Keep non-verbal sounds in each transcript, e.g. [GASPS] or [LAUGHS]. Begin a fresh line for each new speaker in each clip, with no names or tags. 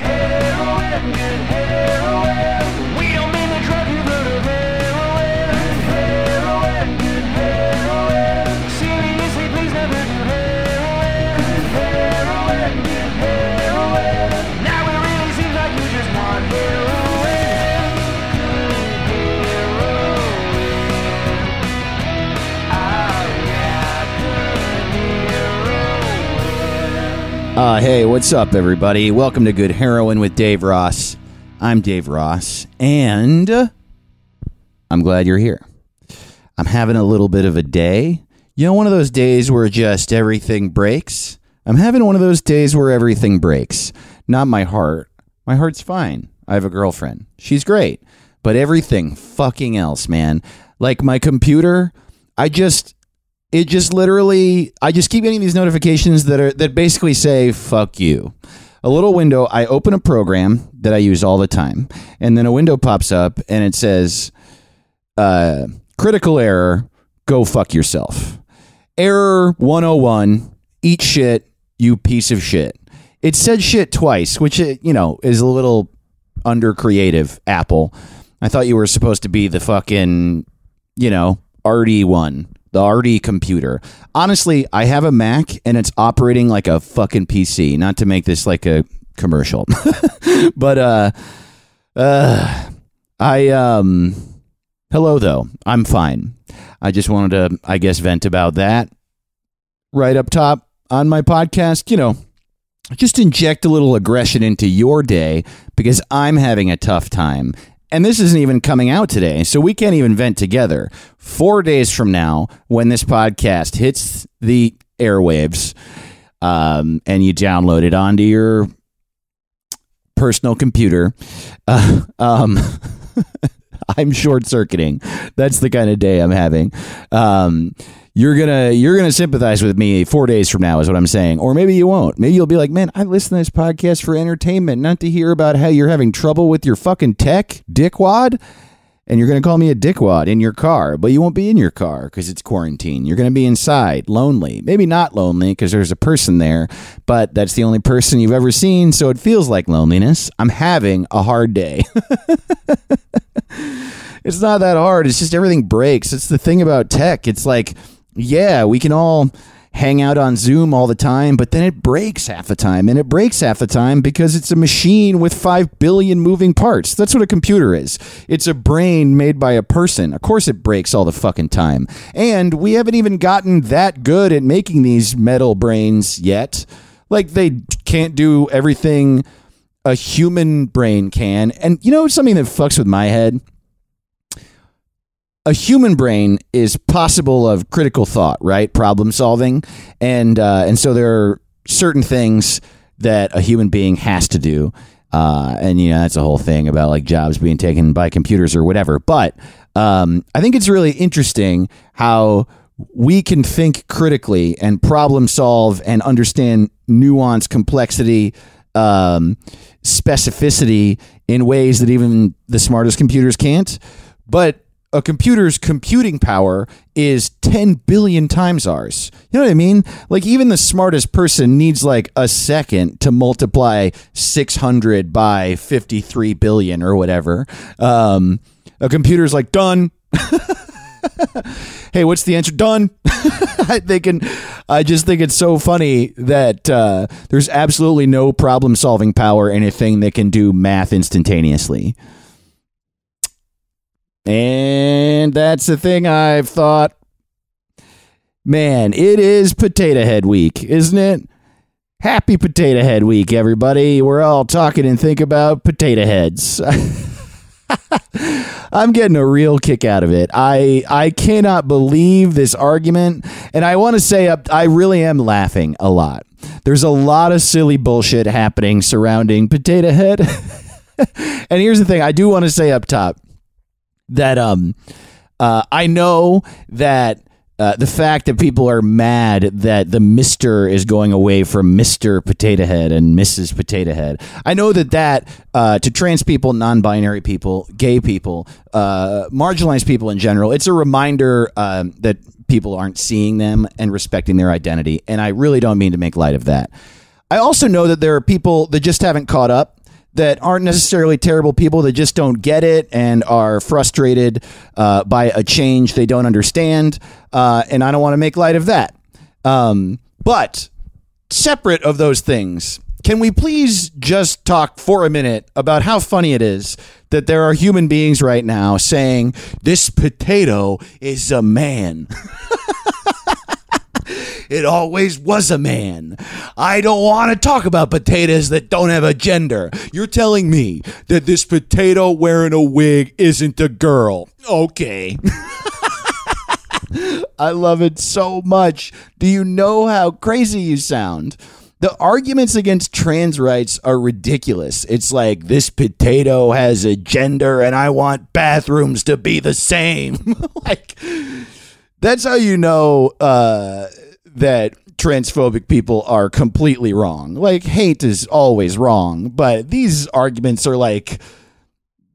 heroin, good heroin.
Uh, hey, what's up, everybody? Welcome to Good Heroin with Dave Ross. I'm Dave Ross, and uh, I'm glad you're here. I'm having a little bit of a day. You know, one of those days where just everything breaks? I'm having one of those days where everything breaks. Not my heart. My heart's fine. I have a girlfriend. She's great. But everything fucking else, man. Like my computer, I just it just literally I just keep getting these notifications that are that basically say fuck you. A little window, I open a program that I use all the time, and then a window pops up and it says uh critical error, go fuck yourself. Error 101, eat shit, you piece of shit. It said shit twice, which uh, you know is a little under creative Apple. I thought you were supposed to be the fucking, you know, RD one, the RD computer. Honestly, I have a Mac and it's operating like a fucking PC. Not to make this like a commercial, [LAUGHS] but uh, uh, I um, hello though, I'm fine. I just wanted to, I guess, vent about that right up top on my podcast. You know, just inject a little aggression into your day because I'm having a tough time. And this isn't even coming out today, so we can't even vent together. Four days from now, when this podcast hits the airwaves um, and you download it onto your personal computer, uh, um, [LAUGHS] I'm short circuiting. That's the kind of day I'm having. Um, you're gonna you're gonna sympathize with me four days from now is what I'm saying, or maybe you won't. Maybe you'll be like, man, I listen to this podcast for entertainment, not to hear about how you're having trouble with your fucking tech, dickwad. And you're gonna call me a dickwad in your car, but you won't be in your car because it's quarantine. You're gonna be inside, lonely. Maybe not lonely because there's a person there, but that's the only person you've ever seen, so it feels like loneliness. I'm having a hard day. [LAUGHS] it's not that hard. It's just everything breaks. It's the thing about tech. It's like, yeah, we can all hang out on Zoom all the time, but then it breaks half the time. And it breaks half the time because it's a machine with 5 billion moving parts. That's what a computer is. It's a brain made by a person. Of course, it breaks all the fucking time. And we haven't even gotten that good at making these metal brains yet. Like, they can't do everything a human brain can. And you know something that fucks with my head? A human brain is possible of critical thought, right? Problem solving, and uh, and so there are certain things that a human being has to do, uh, and you know that's a whole thing about like jobs being taken by computers or whatever. But um, I think it's really interesting how we can think critically and problem solve and understand nuance, complexity, um, specificity in ways that even the smartest computers can't. But a computer's computing power is 10 billion times ours. You know what I mean? Like, even the smartest person needs like a second to multiply 600 by 53 billion or whatever. Um, a computer's like, done. [LAUGHS] hey, what's the answer? Done. [LAUGHS] I and I just think it's so funny that uh, there's absolutely no problem solving power in a thing that can do math instantaneously. And that's the thing I've thought. Man, it is Potato Head Week, isn't it? Happy Potato Head Week, everybody. We're all talking and think about potato heads. [LAUGHS] I'm getting a real kick out of it. I I cannot believe this argument, and I want to say up. I really am laughing a lot. There's a lot of silly bullshit happening surrounding Potato Head. [LAUGHS] and here's the thing: I do want to say up top that um uh, I know that uh, the fact that people are mad that the Mister is going away from Mister Potato Head and Mrs. Potato Head. I know that that uh, to trans people, non-binary people, gay people, uh, marginalized people in general, it's a reminder um, that people aren't seeing them and respecting their identity. And I really don't mean to make light of that. I also know that there are people that just haven't caught up that aren't necessarily terrible people that just don't get it and are frustrated uh, by a change they don't understand. Uh, and I don't want to make light of that. Um, but separate of those things, can we please just talk for a minute about how funny it is that there are human beings right now saying this potato is a man? [LAUGHS] It always was a man. I don't want to talk about potatoes that don't have a gender. You're telling me that this potato wearing a wig isn't a girl. Okay. [LAUGHS] I love it so much. Do you know how crazy you sound? The arguments against trans rights are ridiculous. It's like this potato has a gender and I want bathrooms to be the same. [LAUGHS] like that's how you know uh, that transphobic people are completely wrong. Like hate is always wrong, but these arguments are like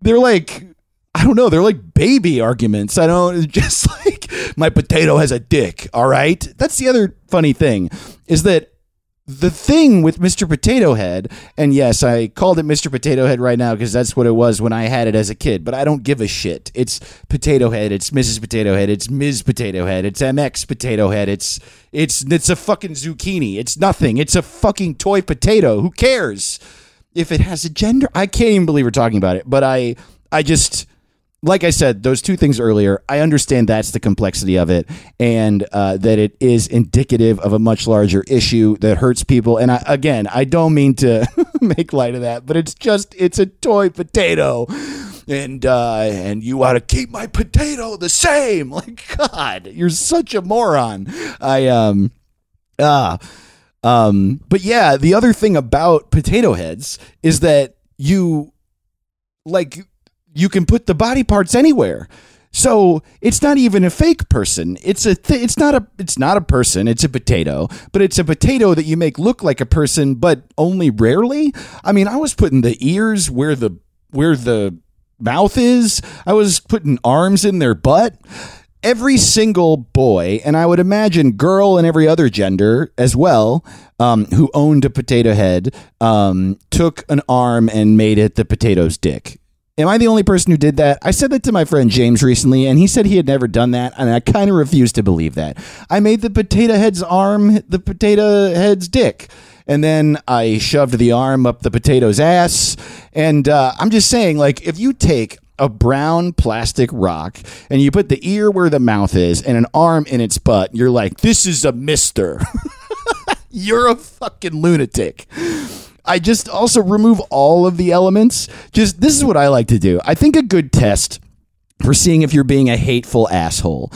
they're like I don't know, they're like baby arguments. I don't [LAUGHS] just like my potato has a dick, all right? That's the other funny thing is that the thing with Mr. Potato Head, and yes, I called it Mr. Potato Head right now because that's what it was when I had it as a kid, but I don't give a shit. It's Potato Head, it's Mrs. Potato Head, it's Ms. Potato Head, it's MX Potato Head, it's it's it's a fucking zucchini. It's nothing. It's a fucking toy potato. Who cares if it has a gender? I can't even believe we're talking about it, but I I just like I said, those two things earlier, I understand that's the complexity of it, and uh, that it is indicative of a much larger issue that hurts people. And I, again, I don't mean to [LAUGHS] make light of that, but it's just it's a toy potato, and uh, and you ought to keep my potato the same. [LAUGHS] Like God, you're such a moron. I um ah. Um, but yeah, the other thing about potato heads is that you like you can put the body parts anywhere. So it's not even a fake person. It's a th- it's not a it's not a person. It's a potato, but it's a potato that you make look like a person, but only rarely. I mean, I was putting the ears where the where the mouth is. I was putting arms in their butt. Every single boy, and I would imagine girl and every other gender as well, um, who owned a potato head, um, took an arm and made it the potato's dick. Am I the only person who did that? I said that to my friend James recently, and he said he had never done that, and I kind of refused to believe that. I made the potato head's arm the potato head's dick, and then I shoved the arm up the potato's ass. And uh, I'm just saying, like, if you take a brown plastic rock and you put the ear where the mouth is and an arm in its butt, you're like, this is a mister. [LAUGHS] you're a fucking lunatic. I just also remove all of the elements. Just this is what I like to do. I think a good test for seeing if you're being a hateful asshole.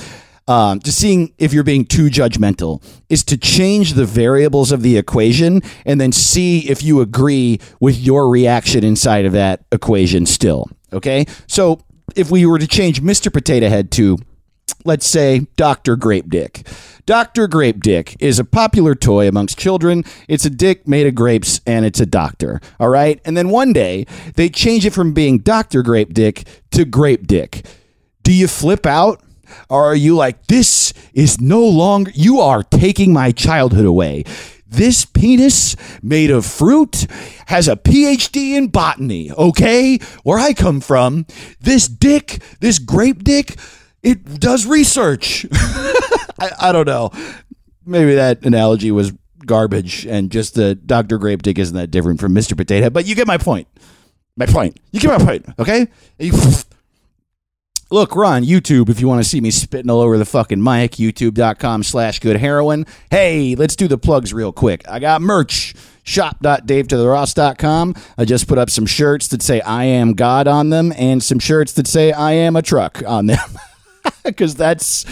Um, just seeing if you're being too judgmental is to change the variables of the equation and then see if you agree with your reaction inside of that equation still. Okay. So if we were to change Mr. Potato Head to, let's say, Dr. Grape Dick. Dr. Grape Dick is a popular toy amongst children. It's a dick made of grapes and it's a doctor. All right. And then one day they change it from being Dr. Grape Dick to Grape Dick. Do you flip out? Or are you like, this is no longer, you are taking my childhood away? This penis made of fruit has a PhD in botany, okay? Where I come from, this dick, this grape dick, it does research. [LAUGHS] I, I don't know. Maybe that analogy was garbage and just the Dr. Grape Dick isn't that different from Mr. Potato but you get my point. My point. You get my point, okay? You- [LAUGHS] Look, we're on YouTube if you want to see me spitting all over the fucking mic, youtube.com slash good heroin. Hey, let's do the plugs real quick. I got merch. Shop.davetotheross.com. I just put up some shirts that say I am God on them and some shirts that say I am a truck on them. [LAUGHS] [LAUGHS] Because that's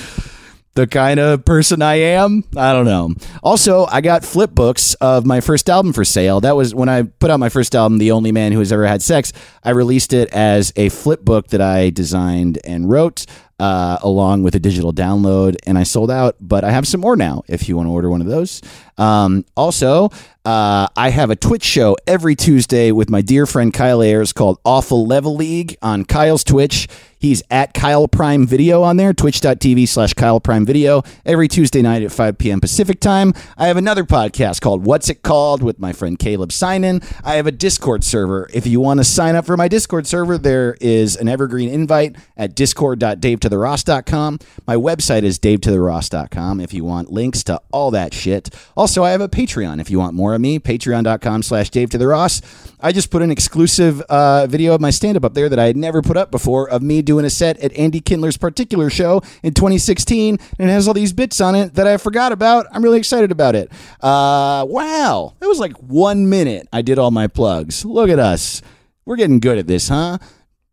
the kind of person I am. I don't know. Also, I got flip books of my first album for sale. That was when I put out my first album, The Only Man Who Has Ever Had Sex. I released it as a flip book that I designed and wrote. Uh, along with a digital download, and I sold out, but I have some more now if you want to order one of those. Um, also, uh, I have a Twitch show every Tuesday with my dear friend Kyle Ayers called Awful Level League on Kyle's Twitch. He's at Kyle Prime Video on there, twitch.tv slash Kyle Prime Video, every Tuesday night at 5 p.m. Pacific time. I have another podcast called What's It Called with my friend Caleb Synan. I have a Discord server. If you want to sign up for my Discord server, there is an evergreen invite at discord.davetotheross.com. My website is davetotheross.com if you want links to all that shit. Also, I have a Patreon if you want more of me, patreon.com slash Dave to the Ross. I just put an exclusive uh, video of my stand up up there that I had never put up before of me doing a set at Andy Kindler's particular show in 2016. And it has all these bits on it that I forgot about. I'm really excited about it. Uh, wow. That was like one minute I did all my plugs. Look at us. We're getting good at this, huh?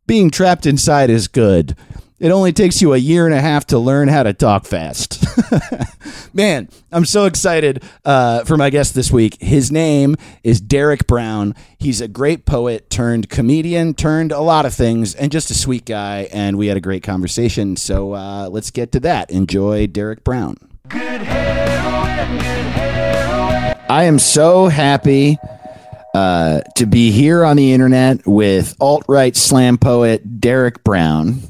Being trapped inside is good. It only takes you a year and a half to learn how to talk fast. [LAUGHS] Man, I'm so excited uh, for my guest this week. His name is Derek Brown. He's a great poet turned comedian, turned a lot of things, and just a sweet guy. And we had a great conversation. So uh, let's get to that. Enjoy Derek Brown.
Good heroin, good heroin.
I am so happy uh, to be here on the internet with alt right slam poet Derek Brown.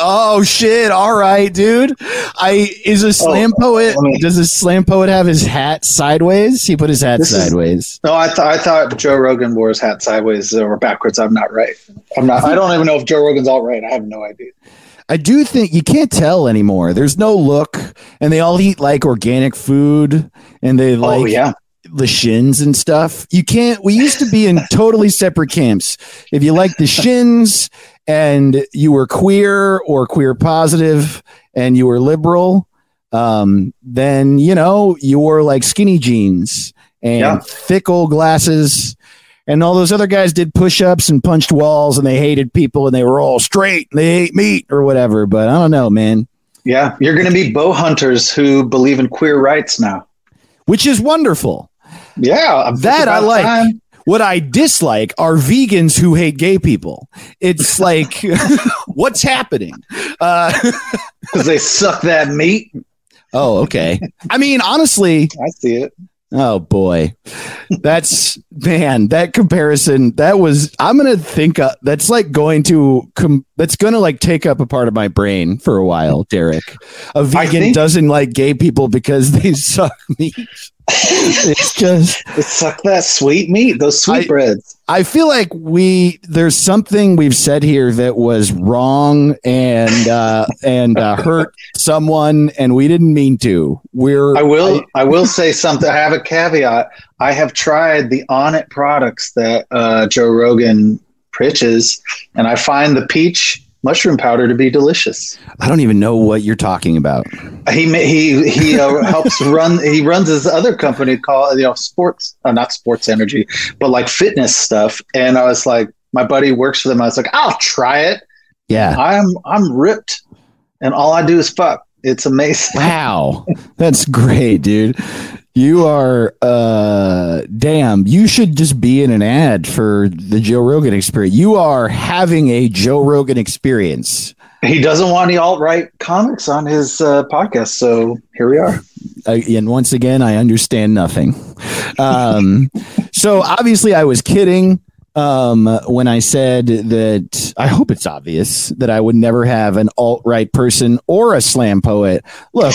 Oh shit! All right, dude. I is a oh, slam poet.
me-
Does a slam poet have his hat sideways? He put his hat
This is-
sideways.
No, I, th- I thought Joe Rogan wore his hat sideways or backwards. I'm not right. I'm not. I don't even know if Joe Rogan's all right. I have no idea.
I do think you can't tell anymore. There's no look, and they all eat like organic food, and they oh, like
oh yeah,
the shins and stuff. You can't. We used to be in [LAUGHS] totally separate camps. If you like the shins and you were queer or queer positive and you were liberal, um, then you know you wore like skinny jeans and
Yeah.
thick old glasses. And all those other guys did push-ups and punched walls, and they hated people, and they were all straight. And they ate meat or whatever. But I don't know, man.
yeah. You're going to be bow hunters who believe in queer rights now.
Which is wonderful.
Yeah,
That I like.
time.
What I dislike are vegans who hate gay people. It's [LAUGHS] like, [LAUGHS] what's happening? Uh, [LAUGHS]
because they suck that meat.
oh, okay. I mean, honestly,
I see it.
Oh boy, that's man. That comparison, that was. I'm gonna think. Uh, that's like going to. Com- that's gonna like take up a part of my brain for a while, Derek. A vegan
think-
doesn't like gay people because they [LAUGHS] suck meat. [LAUGHS] it's just.
Suck that sweet meat. Those
I-
sweetbreads.
I feel like we there's something we've said here that was wrong and uh, and uh, hurt someone, and we didn't mean to. We're
I will. I, will say something. I have a caveat. I have tried the Onnit products that uh, Joe Rogan pitches, and I find the peach mushroom powder to be delicious.
I don't even know what you're talking about.
He he he uh, [LAUGHS] helps run. He runs his other company called you know sports, uh, not sports energy, but like fitness stuff. And I was like, my buddy works for them. I was like, I'll try it.
Yeah.
I'm I'm ripped, and all I do is fuck. It's amazing.
Wow. That's great, dude. You are uh damn, you should just be in an ad for the Joe Rogan experience. You are having a Joe Rogan experience.
He doesn't want any alt right comics on his uh, podcast, so here we are.
uh, and once again, I understand nothing. Um, so obviously, I was kidding um, when I said that I hope it's obvious that I would never have an alt right person or a slam poet. Look,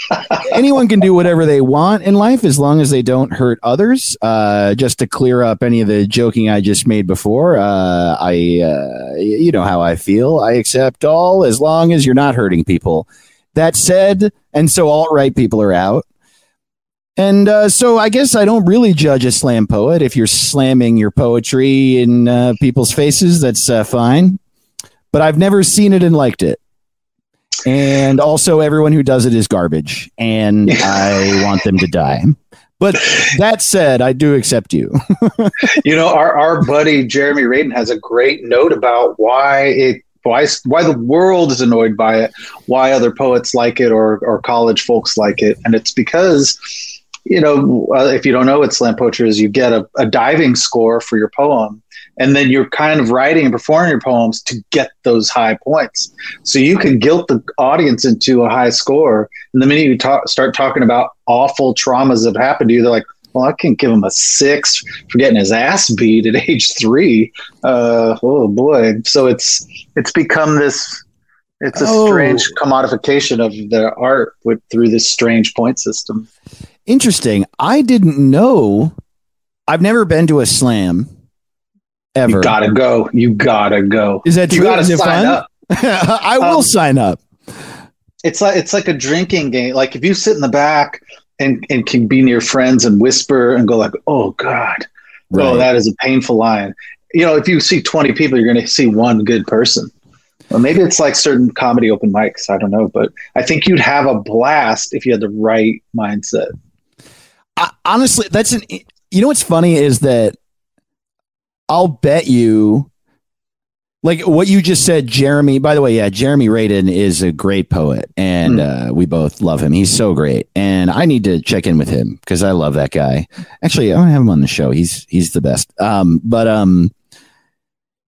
[LAUGHS] anyone can do whatever they want in life as long as they don't hurt others. Uh, just to clear up any of the joking I just made before, uh, I, uh, you know how I feel. I accept all as long as you're not hurting people. That said, and so alt right people are out. And uh, so I guess I don't really judge a slam poet. If you're slamming your poetry in uh, people's faces, that's uh, fine. But I've never seen it and liked it. And also, everyone who does it is garbage, and I want them to die. But that said, I do accept you. [LAUGHS]
You know, our, our buddy Jeremy Radin has a great note about why it why why the world is annoyed by it, why other poets like it or or college folks like it, and it's because you know uh, if you don't know what slam poetry is, you get a, a diving score for your poem, and then you're kind of writing and performing your poems to get those high points. So you can guilt the audience into a high score, and the minute you talk, start talking about awful traumas that happened to you, they're like, "Well, I can give him a six for getting his ass beat at [LAUGHS] age three. Uh, oh boy! So it's it's become this. It's a
Oh.
strange commodification of the art with through this strange point system.
Interesting. I didn't know. I've never been to a slam ever.
You gotta go. You gotta go.
Is that
You gotta sign
fun?
up. [LAUGHS]
I will
Um,
sign up.
It's like it's like a drinking game. Like if you sit in the back and and can be near friends and whisper and go like, "Oh God, oh that is a painful line." You know, if you see twenty people, you're going to see one good person. Well, maybe it's like certain comedy open mics. I don't know, but I think you'd have a blast if you had the right mindset.
I, honestly, that's an. You know what's funny is that I'll bet you, like what you just said, Jeremy. By the way, yeah, Jeremy Radin is a great poet, and uh, we both love him. He's so great, and I need to check in with him because I love that guy. Actually, I want to have him on the show. He's he's the best. Um, but um,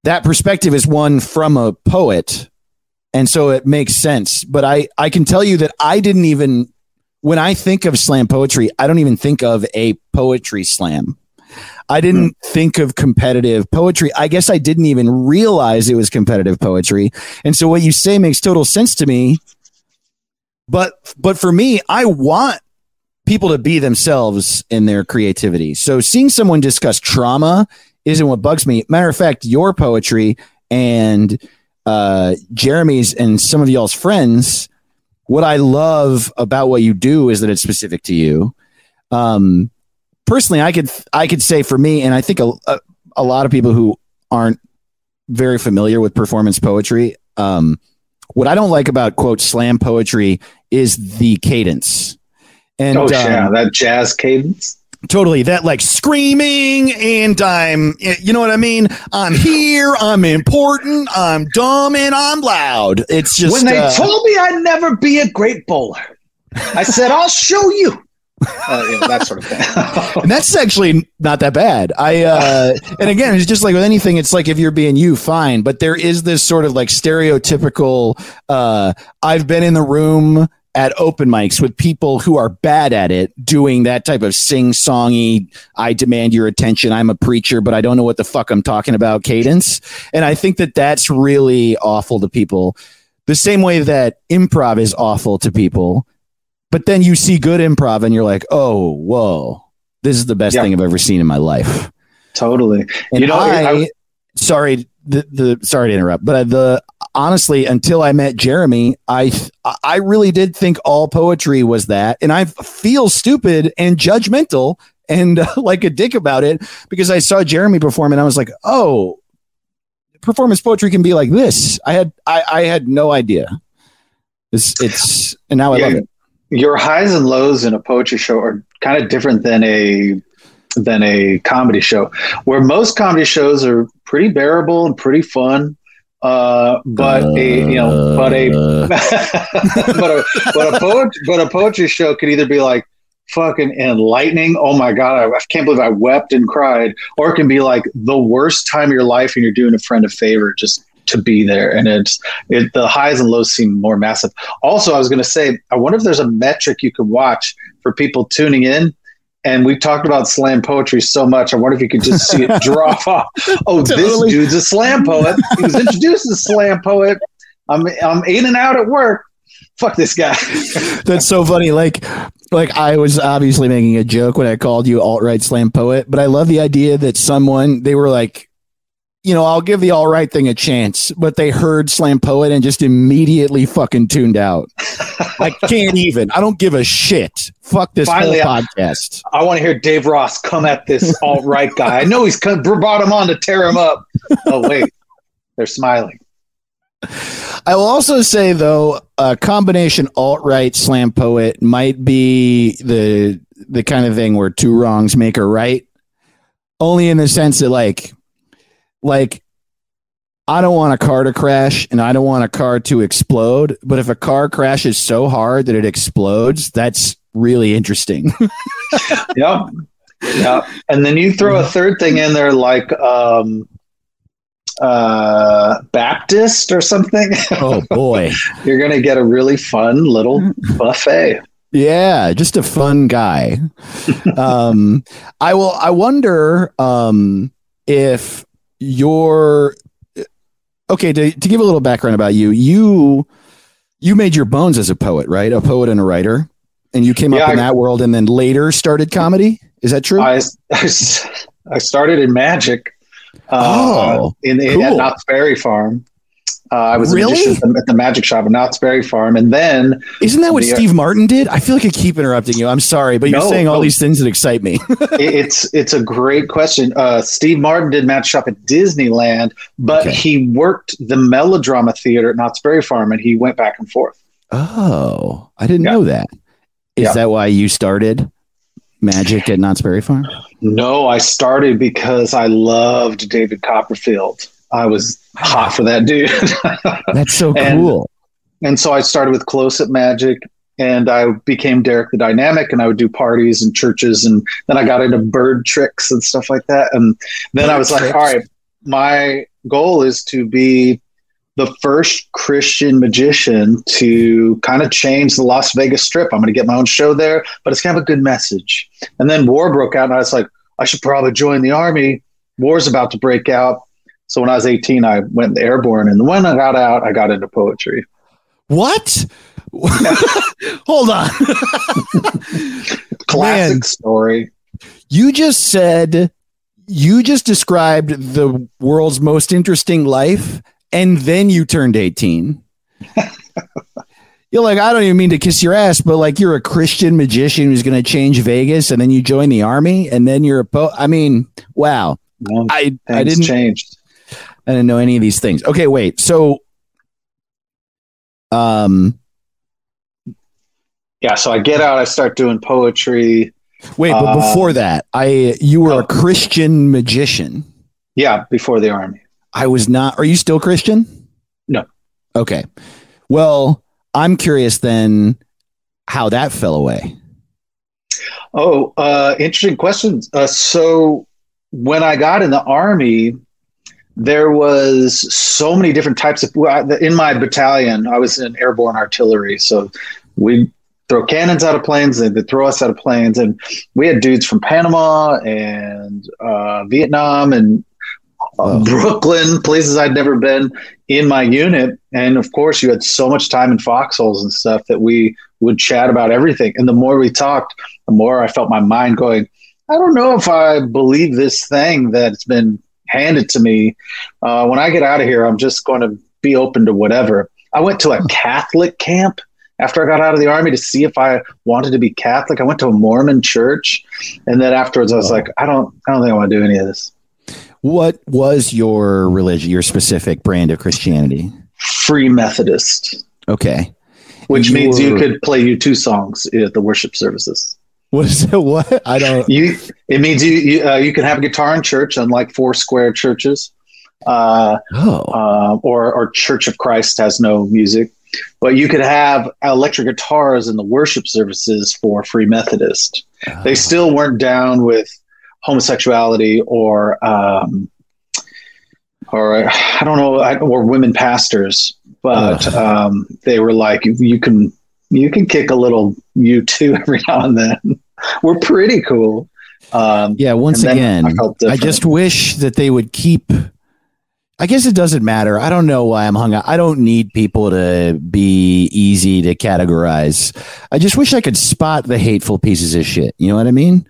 that perspective is one from a poet, and so it makes sense. But I I can tell you that I didn't even when I think of slam poetry, I don't even think of a poetry slam. I didn't think of competitive poetry. I guess I didn't even realize it was competitive poetry. And so what you say makes total sense to me. But but for me, I want people to be themselves in their creativity. So seeing someone discuss trauma isn't what bugs me. Matter of fact, your poetry and uh, Jeremy's and some of y'all's friends what I love about what you do is that it's specific to you. Um, personally, I could I could say for me, and I think a, a, a lot of people who aren't very familiar with performance poetry, um, what I don't like about quote slam poetry is the cadence. And
oh
um,
yeah, that jazz cadence.
Totally that like screaming and i'm you know what i mean i'm here i'm important i'm dumb and i'm loud it's just
when they
uh,
told me I'd never be a great bowler, I said, "I'll show you." Uh, you know, that sort of thing. [LAUGHS]
and that's actually not that bad. I uh and again, it's just like with anything, it's like if you're being you, fine. But there is this sort of like stereotypical uh I've been in the room at open mics with people who are bad at it doing that type of sing-songy i demand your attention i'm a preacher but i don't know what the fuck i'm talking about cadence and i think that that's really awful to people the same way that improv is awful to people but then you see good improv and you're like oh whoa this is the best
Yeah.
thing i've ever seen in my life
totally.
and
You know,
I,
I-
sorry, the, the sorry to interrupt, but the honestly, until I met Jeremy, I I really did think all poetry was that, and I feel stupid and judgmental and uh, [LAUGHS] like a dick about it because I saw Jeremy perform and I was like, oh, performance poetry can be like this. I had I, I had no idea. It's it's and now I
Yeah,
love it.
Your highs and lows in a poetry show are kind of different than a than a comedy show, where most comedy shows are pretty bearable and pretty fun. Uh, but a you know, but a
Uh, [LAUGHS]
but a but a but a poetry show could either be like fucking enlightening. Oh my god, I, I can't believe I wept and cried, or it can be like the worst time of your life, and you're doing a friend a favor just to be there. And it's it, the highs and lows seem more massive. Also, I was going to say, I wonder if there's a metric you could watch for people tuning in. And we've talked about slam poetry so much. I wonder if you could just see it [LAUGHS] drop off. Oh,
Totally.
this dude's a slam poet. He was introduced as a slam poet. I'm I'm in and out at work. Fuck this guy. [LAUGHS]
That's so funny. Like, like I was obviously making a joke when I called you alt right slam poet, but I love the idea that someone they were like, you know, I'll give the all right thing a chance, but they heard slam poet and just immediately fucking tuned out. I can't even. I don't give a shit. Fuck this
Finally,
whole
I-
podcast.
I want to hear Dave Ross come at this alt right guy. I know he's come, brought him on to tear him up. Oh wait, they're smiling.
I will also say though, a combination alt right slam poet might be the the kind of thing where two wrongs make a right. Only in the sense that like like I don't want a car to crash and I don't want a car to explode, but if a car crashes so hard that it explodes, that's really interesting. [LAUGHS]
Yep. Yeah. And then you throw a third thing in there like um uh, Baptist or something, [LAUGHS]
Oh boy.
you're going to get a really fun little buffet.
Yeah, just a fun guy. [LAUGHS] um, I will. I wonder um, if you're okay. To, to give a little background about you, you you made your bones as a poet, right? A poet and a writer, and you came
Yeah,
up in
I-
that world, and then later started comedy. Is that true?
I, I, [LAUGHS] I started in magic. Uh,
Oh,
in, in
cool.
at Knott's Berry Farm. Uh, I was
Really?
a magician at the, at the magic shop at Knott's Berry Farm, and then
Isn't that what
the-
Steve Martin did? I feel like I keep interrupting you. I'm sorry, but you're
No,
saying all
no.
these things that excite me. [LAUGHS]
it- it's it's a great question. Uh, Steve Martin did magic shop at Disneyland, but
Okay.
he worked the melodrama theater at Knott's Berry Farm, and he went back and forth.
oh, I didn't
Yeah.
know that. Is
Yeah.
that why you started magic at Knott's Berry Farm?
No, I started because I loved David Copperfield. I was hot for that dude. [LAUGHS]
That's so cool.
and so I started with close up magic and I became Derek the Dynamic and I would do parties and churches and then I got into bird tricks and stuff like that. And then I
Bird
was like, all right, my goal is to be the first Christian magician to kind of change the Las Vegas strip. I'm going to get my own show there, but it's going to have a good message. And then war broke out and I was like, I should probably join the army. War's about to break out. So when I was 18, I went airborne. And when I got out, I got into poetry.
What? [LAUGHS] Hold on. [LAUGHS]
Classic
Man.
story.
You just said you just described the world's most interesting life and then you turned 18. [LAUGHS] you're like, I don't even mean to kiss your ass, but like you're a Christian magician who's going to change Vegas and then you join the army and then you're a po I mean, wow.
Well,
I I didn't
changed.
I didn't know any of these things. Okay, wait. So um
Yeah, so I get out, I start doing poetry.
wait, but
Uh,
before that, I you were a
oh.
Christian magician.
Yeah, before the army.
I was not. Are you still Christian?
No.
Okay. Well, I'm curious then how that fell away.
Oh, uh, interesting questions. Uh, so when I got in the army, there was so many different types of in my battalion. I was in airborne artillery, so we throw cannons out of planes. They throw us out of planes, and we had dudes from Panama and uh, Vietnam and uh. Brooklyn, places I'd never been in my unit. And of course, you had so much time in foxholes and stuff that we would chat about everything. And the more we talked, the more I felt my mind going, I don't know if I believe this thing that's been handed to me. Uh, when I get out of here, I'm just going to be open to whatever. I went to a Catholic camp after I got out of the army to see if I wanted to be Catholic. I went to a Mormon church, and then afterwards, I was like, I don't, I don't think I want to do any of this.
What was your religion, your specific brand of Christianity?
Free Methodist,
Okay.
which
You
means you could play U2 songs at the worship services.
What is it? What? I don't.
You, it means you, you, uh, you can have a guitar in church, unlike four square churches. Uh,
Oh.
uh, or, or Church of Christ has no music, but you could have electric guitars in the worship services for Free Methodist. They still weren't down with homosexuality or, um, or I don't know, I- or women pastors, but
Ugh.
um, they were like, you, you can you can kick a little U2 [LAUGHS] every now and then. [LAUGHS] We're pretty cool. Um,
Yeah. Once again,
I
I just wish that they would keep. I guess it doesn't matter. I don't know why I'm hung up. I don't need people to be easy to categorize. I just wish I could spot the hateful pieces of shit. You know what I mean?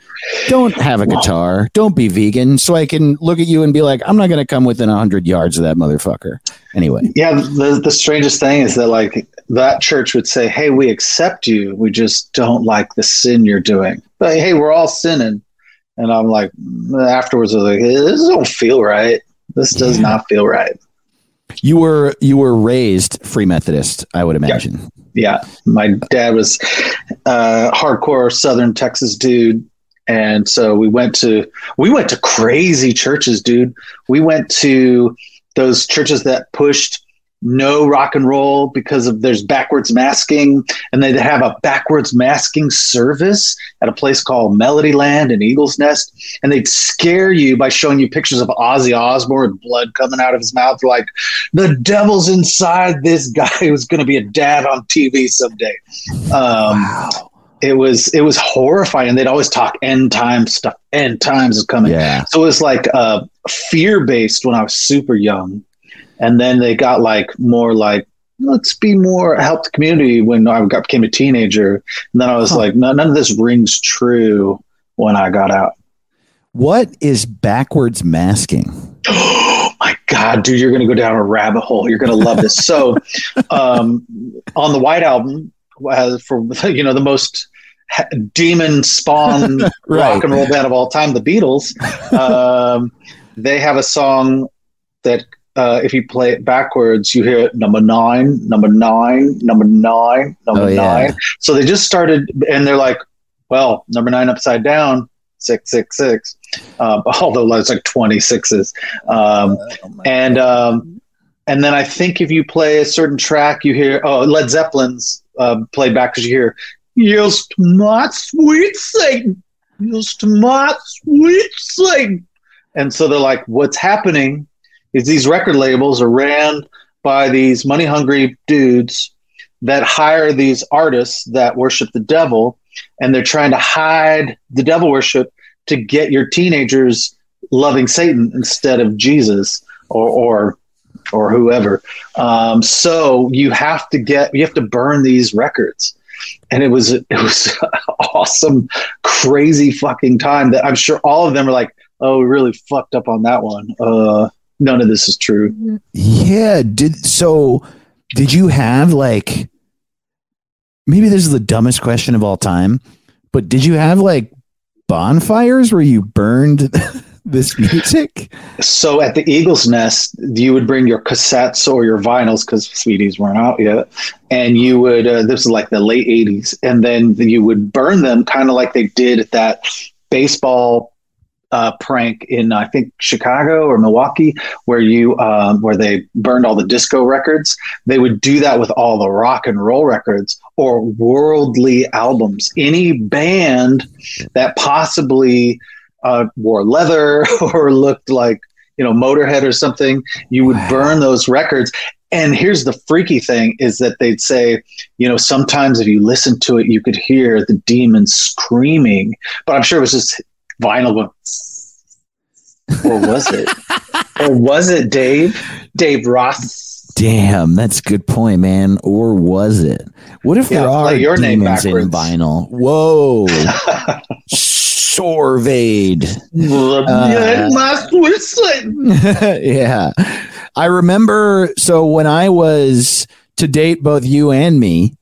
Don't have a guitar. Don't be vegan. So I can look at you and be like, I'm not going to come within 100 yards of that motherfucker. Anyway.
Yeah, the the strangest thing is that like that church would say, "Hey, we accept you. We just don't like the sin you're doing." But hey, we're all sinning, and I'm like, afterwards, I was like, "Eh, "This don't feel right. This does
Yeah.
not feel right."
You were you were raised Free Methodist, I would imagine.
Yeah, my dad was uh, hardcore Southern Texas dude, and so we went to we went to crazy churches, dude. We went to those churches that pushed no rock and roll because of there's backwards masking, and they have a backwards masking service at a place called Melodyland in Eagles Nest, and they'd scare you by showing you pictures of Ozzy Osbourne with blood coming out of his mouth, like the devil's inside this guy [LAUGHS] who's going to be a dad on TV someday. Um,
wow.
it was it was horrifying. And they'd always talk end time stuff. End times is coming.
Yeah.
So it was like uh, fear based when I was super young, and then they got like more like let's be more help the community when I got became a teenager. And then I was
Huh.
like, no, none of this rings true when I got out.
What is backwards masking?
Oh [GASPS] my god, dude, you're gonna go down a rabbit hole. You're gonna love this. So, [LAUGHS] um, on the White Album, uh, for [LAUGHS] you know the most ha- demon spawn [LAUGHS]
Right.
rock and roll band of all time, the Beatles, um, they have a song that uh, if you play it backwards, you hear number nine, number nine, number nine, number
Oh, yeah.
nine. So they just started, and they're like, well, number nine upside down, six, six, six. Um, [LAUGHS] although it's like 26s. Um, and um, and then I think if you play a certain track, you hear oh Led Zeppelin's uh, played back because you hear "Yes, my sweet Satan, yes, to my sweet Satan," and so they're like, "What's happening is these record labels are ran by these money hungry dudes that hire these artists that worship the devil, and they're trying to hide the devil worship to get your teenagers loving Satan instead of Jesus or or or whoever. Um, so you have to get you have to burn these records. And it was it was [LAUGHS] awesome, crazy fucking time that I'm sure all of them are like, oh, we really fucked up on that one. Uh, none of this is true.
Yeah. Did so? Did you have like? Maybe this is the dumbest question of all time, but did you have like bonfires where you burned [LAUGHS] this music?
So at the Eagles Nest, you would bring your cassettes or your vinyls because CDs weren't out yet, and you would. Uh, this is like the late '80s, and then you would burn them, kind of like they did at that baseball uh, prank in I think Chicago or Milwaukee, where you um, where they burned all the disco records. They would do that with all the rock and roll records or worldly albums. Any band that possibly uh, wore leather [LAUGHS] or looked like you know Motorhead or something, you would
Wow.
burn those records. And here's the freaky thing is that they'd say, you know, sometimes if you listen to it, you could hear the demon screaming, but I'm sure it was just vinyl going, or was it? [LAUGHS] or was it Dave? Dave Ross?
Damn, that's a good point, man. Or was it? What if there are
your name
demons in vinyl? Whoa, [LAUGHS] Sorvade.
Yeah, uh, Satan. [LAUGHS]
yeah. I remember so when I was to date both you and me,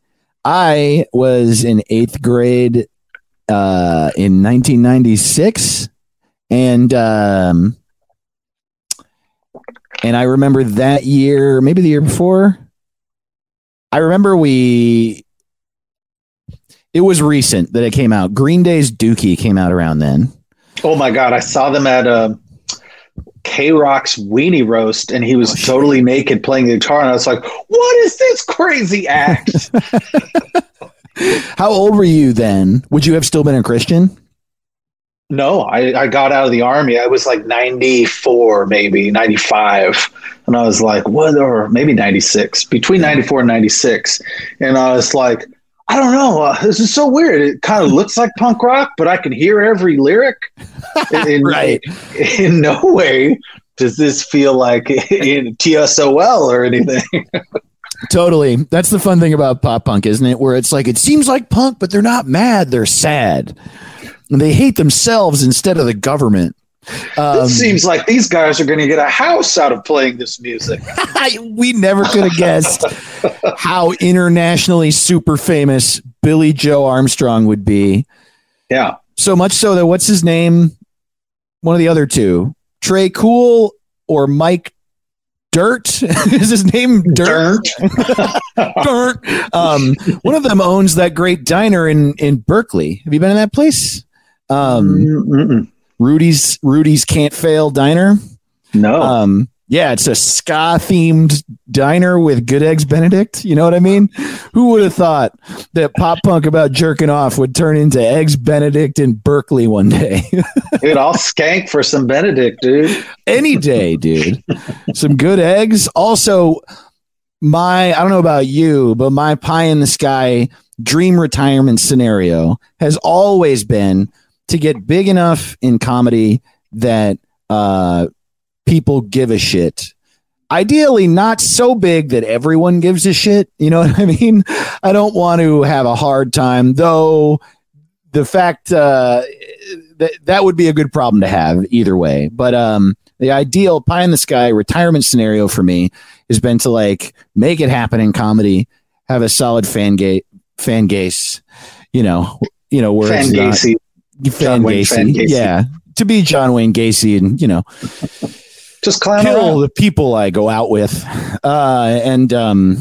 I was in eighth grade uh, in 1996. And um, and I remember that year, maybe the year before. I remember we it was recent that it came out. Green Day's Dookie came out around then.
Oh my God, I saw them at uh, KROQ's Weenie Roast, and he was
Oh,
totally naked playing the guitar. And I was like, what is this crazy act? [LAUGHS]
How old were you then? Would you have still been a Christian?
no, I, I got out of the army. I was like 94, maybe 95. And I was like, what, or maybe 96, between 94 and 96. And I was like, I don't know. Uh, this is so weird. It kind of [LAUGHS] looks like punk rock, but I can hear every lyric. [LAUGHS] In,
Right.
In, no way does this feel like [LAUGHS] in TSOL or anything.
Totally. That's the fun thing about pop punk, isn't it? Where it's like it seems like punk, but they're not mad, they're sad. And they hate themselves instead of the government. Um,
it seems like these guys are going to get a house out of playing this music. [LAUGHS]
we never could have guessed how internationally super famous Billie Joe Armstrong would be.
Yeah.
So much so that what's his name? One of the other two, Tré Cool or Mike Dirt? [LAUGHS] Is his name Dirt? [LAUGHS]
Dirt.
Um, one of them owns that great diner in in Berkeley. Have you been in that place? Um,
Mm-mm.
Rudy's Rudy's Can't Fail Diner.
No.
Um, Yeah, it's a ska themed diner with good eggs Benedict. You know what I mean? Who would have thought that pop punk about jerking off would turn into eggs Benedict in Berkeley one day? [LAUGHS]
Dude, I'll skank for some Benedict, dude.
Any day, dude. Some good eggs. Also, my I don't know about you, but my pie in the sky dream retirement scenario has always been to get big enough in comedy that uh people give a shit. Ideally, not so big that everyone gives a shit. You know [LAUGHS] what I mean? I don't want to have a hard time, though. The fact uh, that that would be a good problem to have either way. But um, the ideal pie in the sky retirement scenario for me has been to like make it happen in comedy, have a solid fan gate, fan base. You know, you know where
Fan
it's not-
Gacy.
fan
John Wayne
Gacy.
Fan Gacy.
Yeah, to be John Wayne Gacy and you know
Just clown
kill
around.
the people I go out with. Uh, and um,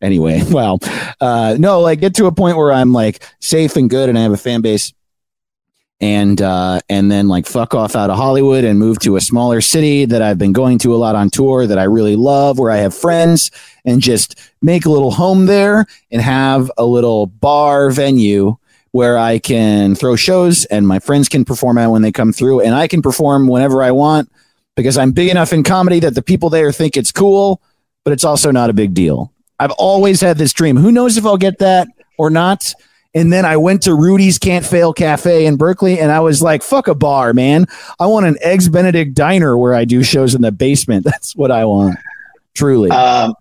anyway, [LAUGHS] well, uh, no, like get to a point where I'm like safe and good, and I have a fan base. And uh, and then like fuck off out of Hollywood and move to a smaller city that I've been going to a lot on tour that I really love, where I have friends, and just make a little home there and have a little bar venue where I can throw shows and my friends can perform at when they come through, and I can perform whenever I want because I'm big enough in comedy that the people there think it's cool, but it's also not a big deal. I've always had this dream. Who knows if I'll get that or not? And then I went to Rudy's Can't Fail Cafe in Berkeley and I was like, fuck a bar, man. I want an Eggs Benedict diner where I do shows in the basement. [LAUGHS] That's what I want. Truly.
Um,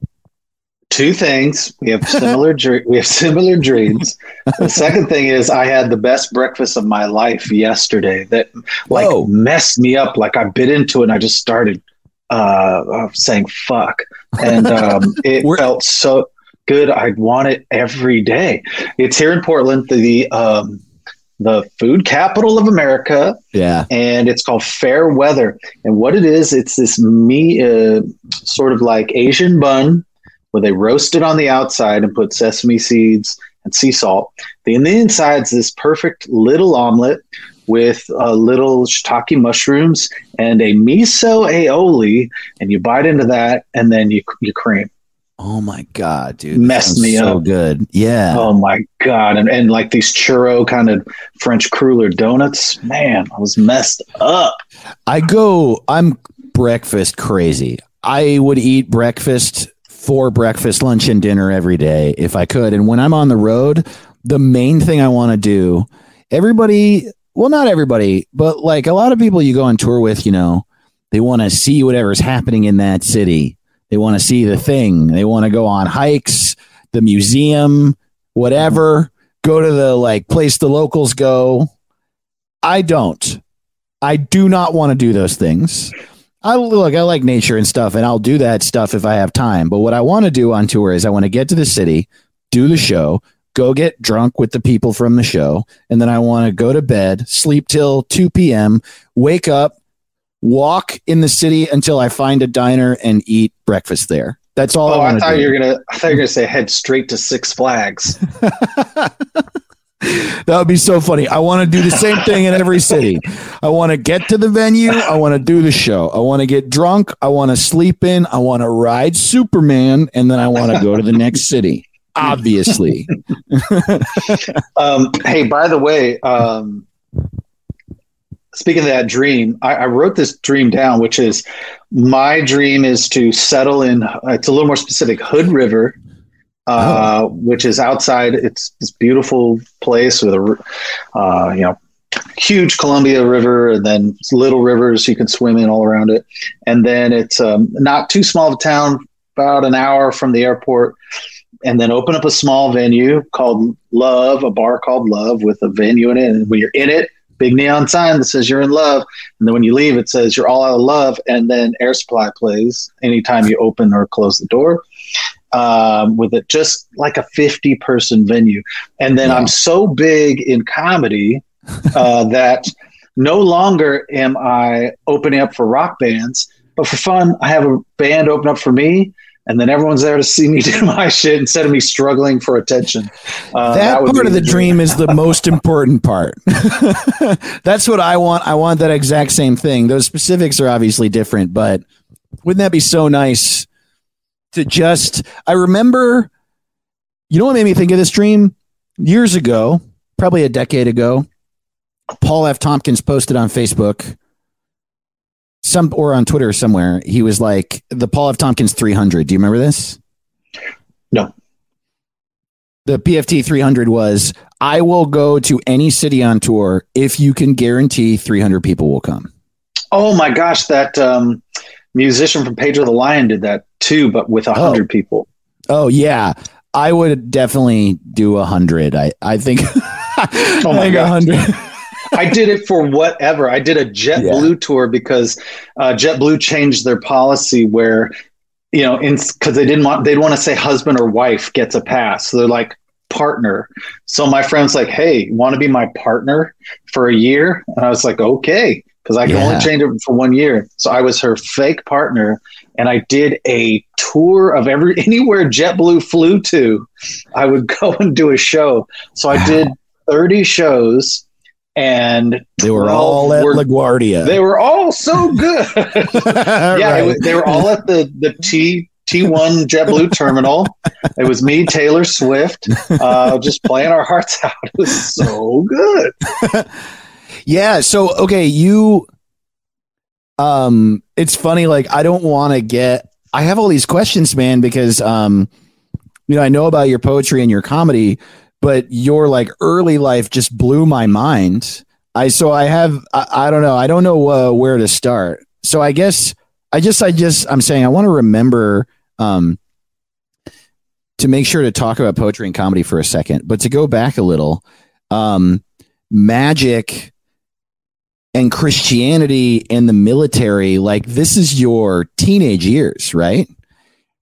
two things. We have similar dr- we have similar dreams. The second thing is I had the best breakfast of my life yesterday that like
Whoa.
messed me up. Like I bit into it and I just started uh, uh, saying fuck. And um, [LAUGHS] it felt so good. I'd want it every day. It's here in Portland, the um, the food capital of America
yeah.
and it's called Fair Weather. And what it is, it's this me uh, sort of like Asian bun where they roast it on the outside and put sesame seeds and sea salt. Then the inside's this perfect little omelet with uh, little shiitake mushrooms and a miso aioli, and you bite into that, and then you you cream.
Oh my God, dude.
Messed me
so
up.
good. Yeah.
Oh my god! And and like these churro kind of French cruller donuts, man, I was messed up.
I go, I'm breakfast crazy. I would eat breakfast for breakfast, lunch, and dinner every day if I could. And when I'm on the road, the main thing I want to do, everybody, well, not everybody, but like a lot of people you go on tour with, you know, they want to see whatever's happening in that city. They want to see the thing. They want to go on hikes, the museum, whatever, go to the like place the locals go. I don't. I do not want to do those things. I look, I like nature and stuff, and I'll do that stuff if I have time. But what I want to do on tour is I want to get to the city, do the show, go get drunk with the people from the show, and then I want to go to bed, sleep till 2 p.m., wake up, walk in the city until I find a diner and eat breakfast there. That's all
Oh,
I
I thought
do.
you were gonna. I thought you were gonna say head straight to Six Flags. [LAUGHS]
That would be so funny. I want to do the same thing in every city. I want to get to the venue. I want to do the show. I want to get drunk. I want to sleep in. I want to ride Superman. And then I want to go to the next city. Obviously. [LAUGHS]
Um, hey, by the way, um, speaking of that dream, I, I wrote this dream down, which is my dream is to settle in. Uh, it's a little more specific. Hood River, uh, which is outside. It's this beautiful place with a, uh, you know, huge Columbia River, and then little rivers you can swim in all around it. And then it's um, not too small of a town, about an hour from the airport and then open up a small venue called Love, a bar called Love with a venue in it. And when you're in it, big neon sign that says you're in love. And then when you leave, it says you're all out of love. And then Air Supply plays anytime you open or close the door. Um, with it just like a 50 person venue. And then I'm so big in comedy [LAUGHS] uh, that no longer am I opening up for rock bands, but for fun, I have a band open up for me and then everyone's there to see me [LAUGHS] do my shit instead of me struggling for attention. Uh,
that
would
part of the dream is the most [LAUGHS] important part. That's what I want. I want that exact same thing. Those specifics are obviously different, but wouldn't that be so nice to just? I remember, you know what made me think of this dream years ago, probably a decade ago. Paul F. Tompkins posted on Facebook some or on Twitter somewhere. He was like the Paul F. Tompkins 300. Do you remember this?
No.
The PFT 300 was I will go to any city on tour if you can guarantee 300 people will come.
Oh my gosh, that um, musician from Pedro the Lion did that too, but with a hundred people.
Oh yeah, I would definitely do a hundred. I I think. [LAUGHS]
Oh my God.
hundred.
I did it for [LAUGHS] whatever. I did a JetBlue tour because uh, JetBlue changed their policy where, you know, because they didn't want they'd want to say husband or wife gets a pass. So they're like partner. So my friend's like, "Hey, want to be my partner for a year?" And I was like, "Okay," because I can
Yeah.
only change it for one year. So I was her fake partner, and I did a tour of every [LAUGHS] anywhere JetBlue flew to. I would go [LAUGHS] and do a show. So I did thirty shows. And
They were all at
were-
LaGuardia.
they were all so good. [LAUGHS] yeah,
Right.
it was, they were all at the the T T1 JetBlue terminal. It was me, Taylor Swift, uh, just playing our hearts out. It was so good.
Yeah. So okay, you. Um, it's funny. Like I don't want to get. I have all these questions, man, because um, you know, I know about your poetry and your comedy, but your like early life just blew my mind. I so I have. I, I don't know. I don't know uh, where to start. So I guess I just I just I'm saying I want to remember um to make sure to talk about poetry and comedy for a second, but to go back a little, um, magic and Christianity and the military, like this is your teenage years, right?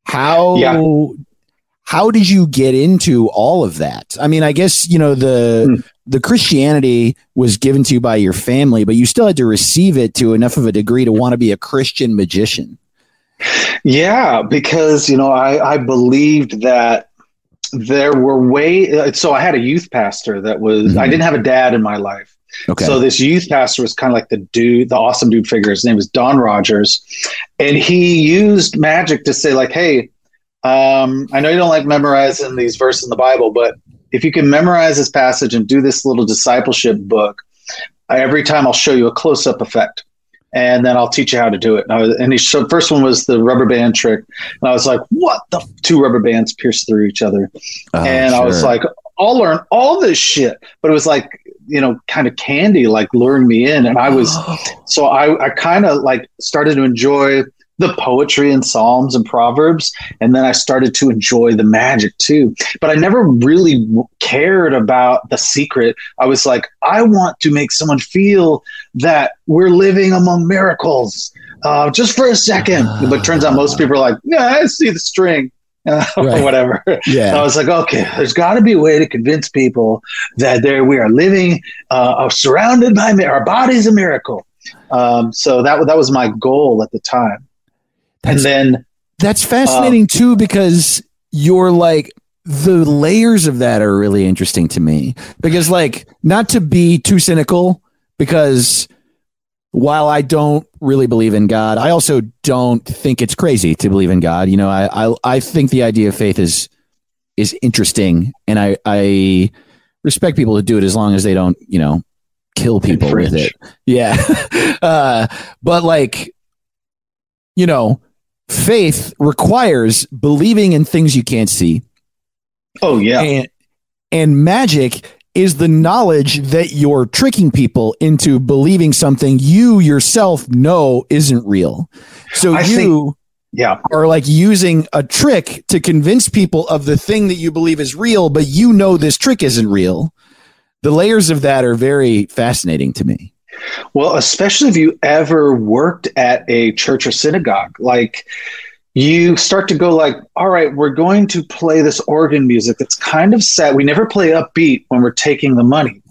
How
Yeah.
how did you get into all of that? I mean, I guess you know the
Hmm.
the Christianity was given to you by your family, but you still had to receive it to enough of a degree to want to be a Christian magician.
Yeah, because you know I I believed that there were way. So I had a youth pastor that was. I
Mhm.
didn't have a dad in my life.
Okay.
So this youth pastor was kind of like the dude, the awesome dude figure. His name was Don Rogers, and he used magic to say like, "Hey, um, I know you don't like memorizing these verses in the Bible, but if you can memorize this passage and do this little discipleship book, I, every time I'll show you a close-up effect." And then I'll teach you how to do it. And, was, and he showed, first one was the rubber band trick, and I was like, "What the?" f- Two rubber bands pierce through each other,
Oh,
and I was like, I'll learn all this shit. But it was like, you know, kind of candy, like luring me in. And I was, [GASPS] so I, I kind of like started to enjoy the poetry and Psalms and Proverbs. And then I started to enjoy the magic too. But I never really cared about the secret. I was like, I want to make someone feel that we're living among miracles. Uh, just for a second. But turns out most [SIGHS] people are like, yeah, I see the string. [LAUGHS] Uh,
Right.
or whatever.
Yeah, I
was like, okay, there's got to be a way to convince people that there we are living, uh, are surrounded by our body's a miracle. Um, so that that was my goal at the time.
That's-
and then
That's fascinating too because you're like the layers of that are really interesting to me because like not to be too cynical because while I don't really believe in God, I also don't think it's crazy to believe in God. You know, I I, I think the idea of faith is is interesting and I I respect people who do it as long as they don't, you know, kill people with it. Yeah. [LAUGHS] uh, but like you know, faith requires believing in things you can't see
oh yeah,
and and magic is the knowledge that you're tricking people into believing something you yourself know isn't real. So
I
you
yeah,
are like using a trick to convince people of the thing that you believe is real but you know this trick isn't real. The layers of that are very fascinating to me.
Well, especially if you ever worked at a church or synagogue, like you start to go like, all right, we're going to play this organ music that's kind of sad. We never play upbeat when we're taking the money.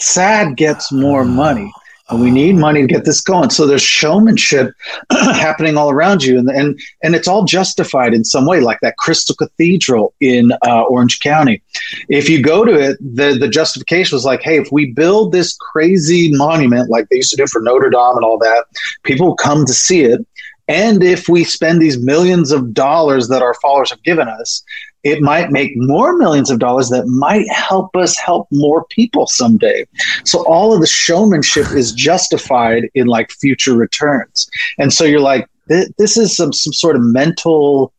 Sad gets more money. And we need money to get this going. So there's showmanship [CLEARS THROAT] happening all around you, and and and it's all justified in some way, like that Crystal Cathedral in uh, Orange County. If you go to it, the the justification was like, hey, if we build this crazy monument like they used to do for Notre Dame and all that, people will come to see it, And if we spend these millions of dollars that our followers have given us, it might make more millions of dollars that might help us help more people someday. So all of the showmanship is justified in like future returns. And so you're like, th- this is some, some sort of mental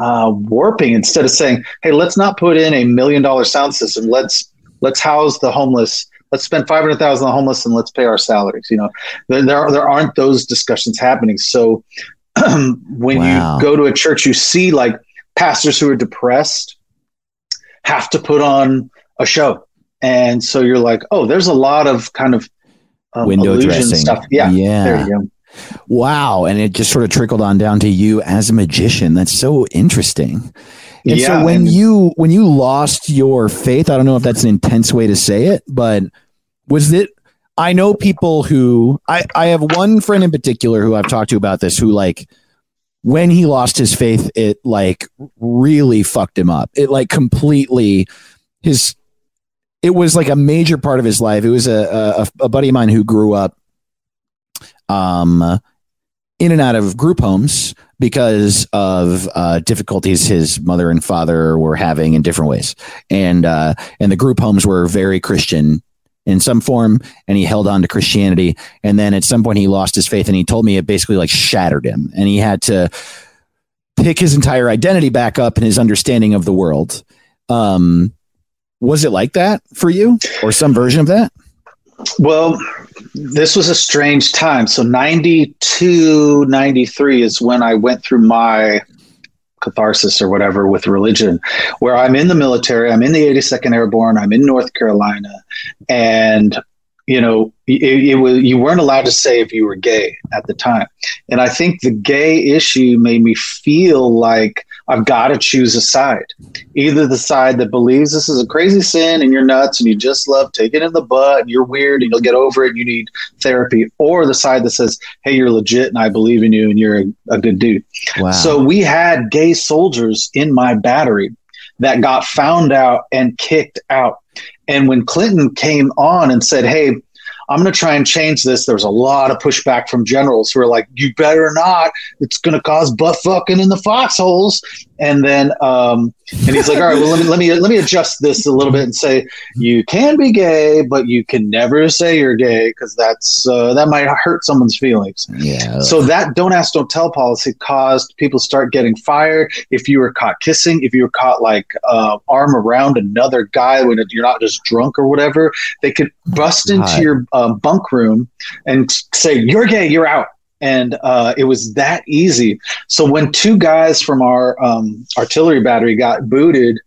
uh, warping instead of saying, hey, let's not put in a million dollar sound system. Let's let's house the homeless. Let's spend five hundred thousand on the homeless and let's pay our salaries. You know, there there, there aren't those discussions happening. So [CLEARS THROAT] when
Wow.
you go to a church, you see like pastors who are depressed have to put on a show, and so you're like, oh, there's a lot of kind of um,
Window dressing.
stuff. Yeah,
Yeah.
there you go.
Wow. And it just sort of trickled on down to you as a magician. That's so interesting. And
Yeah,
so when you when you lost your faith, I don't know if that's an intense way to say it, but was it I know people who I, I have one friend in particular who I've talked to about this who like when he lost his faith, it like really fucked him up. It like completely his it was like a major part of his life. It was a a, a buddy of mine who grew up um in and out of group homes because of uh, difficulties his mother and father were having in different ways, and uh, and the group homes were very Christian in some form, and he held on to Christianity, and then at some point he lost his faith, and he told me it basically like shattered him, and he had to pick his entire identity back up and his understanding of the world. Um, was it like that for you, or some version of that?
Well, this was a strange time. So 92, 93 is when I went through my catharsis or whatever with religion, where I'm in the military, I'm in the 82nd Airborne, I'm in North Carolina, and you know, it, it was you weren't allowed to say if you were gay at the time, and I think the gay issue made me feel like I've got to choose a side, either the side that believes this is a crazy sin and you're nuts and you just love taking it in the butt and you're weird and you'll get over it and you need therapy, or the side that says, hey, you're legit and I believe in you and you're a, a good dude.
Wow.
So we had gay soldiers in my battery that got found out and kicked out. And when Clinton came on and said, Hey, I'm going to try and change this, there was a lot of pushback from generals who were like, You better not. It's going to cause butt fucking in the foxholes. And then, um, and he's like, All right, well, let me, let me, let me adjust this a little bit and say, You can be gay, but you can never say you're gay because that's, uh, that might hurt someone's feelings.
yeah.
So that don't ask, don't tell policy caused people start getting fired. If you were caught kissing, if you were caught like uh, arm around another guy when you're not just drunk or whatever, they could bust
God.
into your um, bunk room and say, "You're gay, you're out." And uh, it was that easy. So when two guys from our um, artillery battery got booted,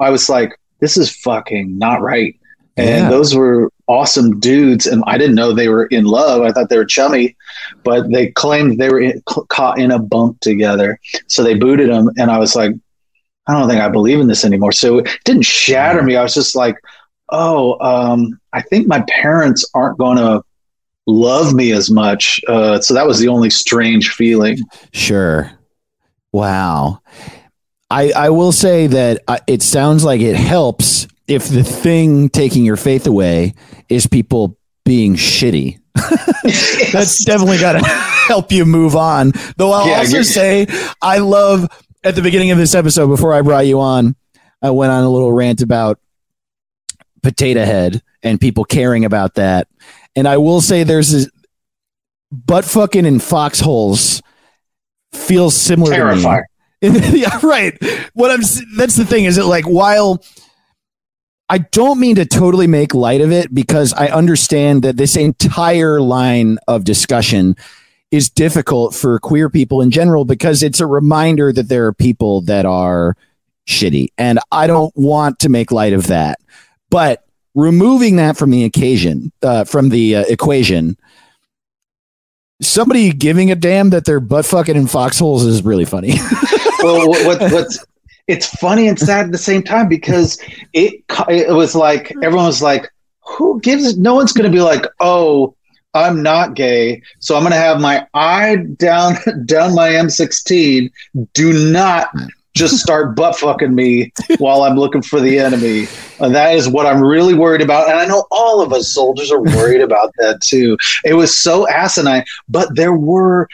I was like, "This is fucking not right." And
Yeah.
those were awesome dudes, and I didn't know they were in love. I thought they were chummy, but they claimed they were in, c- caught in a bunk together. So they booted them, and I was like, I don't think I believe in this anymore. So it didn't shatter me. I was just like, oh, um, I think my parents aren't going to love me as much. Uh, so that was the only strange feeling.
Sure. Wow. I I will say that uh, it sounds like it helps if the thing taking your faith away is people being shitty. [LAUGHS] That's definitely got to [LAUGHS] help you move on. Though I'll
Yeah,
also say I love at the beginning of this episode before I brought you on, I went on a little rant about potato head and people caring about that. And I will say there's this butt fucking in foxholes feels similar
Terrifying.
to me. [LAUGHS] yeah, right. What I'm that's the thing is it like while I don't mean to totally make light of it because I understand that this entire line of discussion is difficult for queer people in general because it's a reminder that there are people that are shitty and I don't want to make light of that. But removing that from the occasion uh, from the uh, equation somebody giving a damn that they're butt fucking in foxholes is really funny. [LAUGHS]
well, what, what, what's it's funny and sad at the same time because it it was like everyone was like, who gives? No one's going to be like, oh, I'm not gay, so I'm going to have my eye down [LAUGHS] down my M16. Do not just start butt fucking me while I'm looking for the enemy. And that is what I'm really worried about. And I know all of us soldiers are worried about that too. It was so asinine, but there were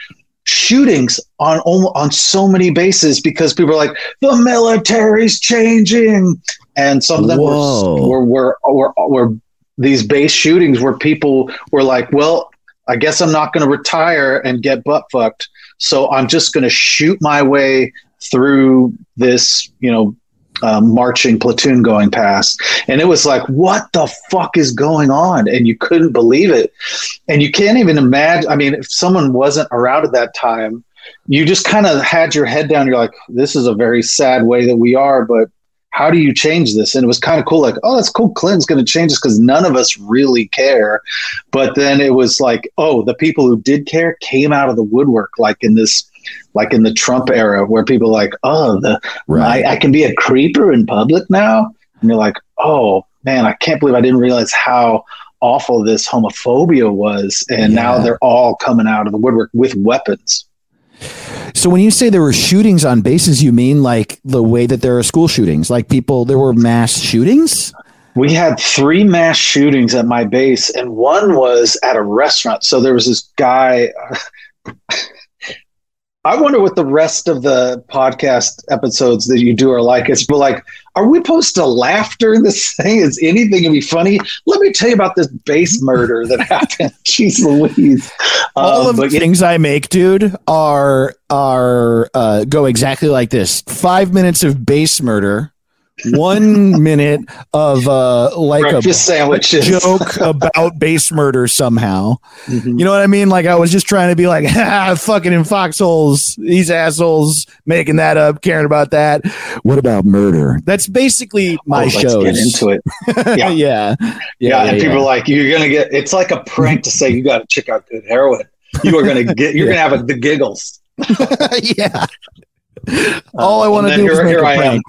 shootings on on so many bases because people are like the military's changing, and some of them
Whoa.
were were, were were were these base shootings where people were like, well, I guess I'm not going to retire and get butt fucked, so I'm just going to shoot my way through this, you know. Um, marching platoon going past, and it was like, "What the fuck is going on?" And you couldn't believe it and you can't even imagine. I mean, if someone wasn't around at that time, you just kind of had your head down. You're like, this is a very sad way that we are, but how do you change this? And it was kind of cool. Like, oh, that's cool. Clinton's going to change this because none of us really care. But then it was like, oh, the people who did care came out of the woodwork, like in this. Like in the Trump era, where people are like, oh, the
Right.
I, I can be a creeper in public now, and you're like, oh man, I can't believe I didn't realize how awful this homophobia was, and now they're all coming out of the woodwork with weapons.
So when you say there were shootings on bases, you mean like the way that there are school shootings, like people there were mass shootings?
We had three mass shootings at my base, and one was at a restaurant. So there was this guy. [LAUGHS] I wonder what the rest of the podcast episodes that you do are like. It's like, are we supposed to laugh during this thing? Is anything gonna be funny? Let me tell you about this base murder that happened. [LAUGHS] Jeez Louise!
All
Um,
of the
but yeah,
things I make, dude, are are uh, go exactly like this: five minutes of base murder, one minute of uh, like
breakfast
a
sandwiches.
joke about base murder somehow.
Mhm.
You know what I mean? Like I was just trying to be like, [LAUGHS] ah, fucking in foxholes, these assholes making that up, caring about that. What about murder? That's basically my
Oh, let's get into it. [LAUGHS]
yeah.
Yeah.
yeah,
Yeah, and people are like, you're gonna get. It's like a prank to say you got to check out good heroin. You are gonna get. You're gonna have a, the giggles. [LAUGHS]
yeah. All I want to do is
here,
make
here
a
I am.
prank.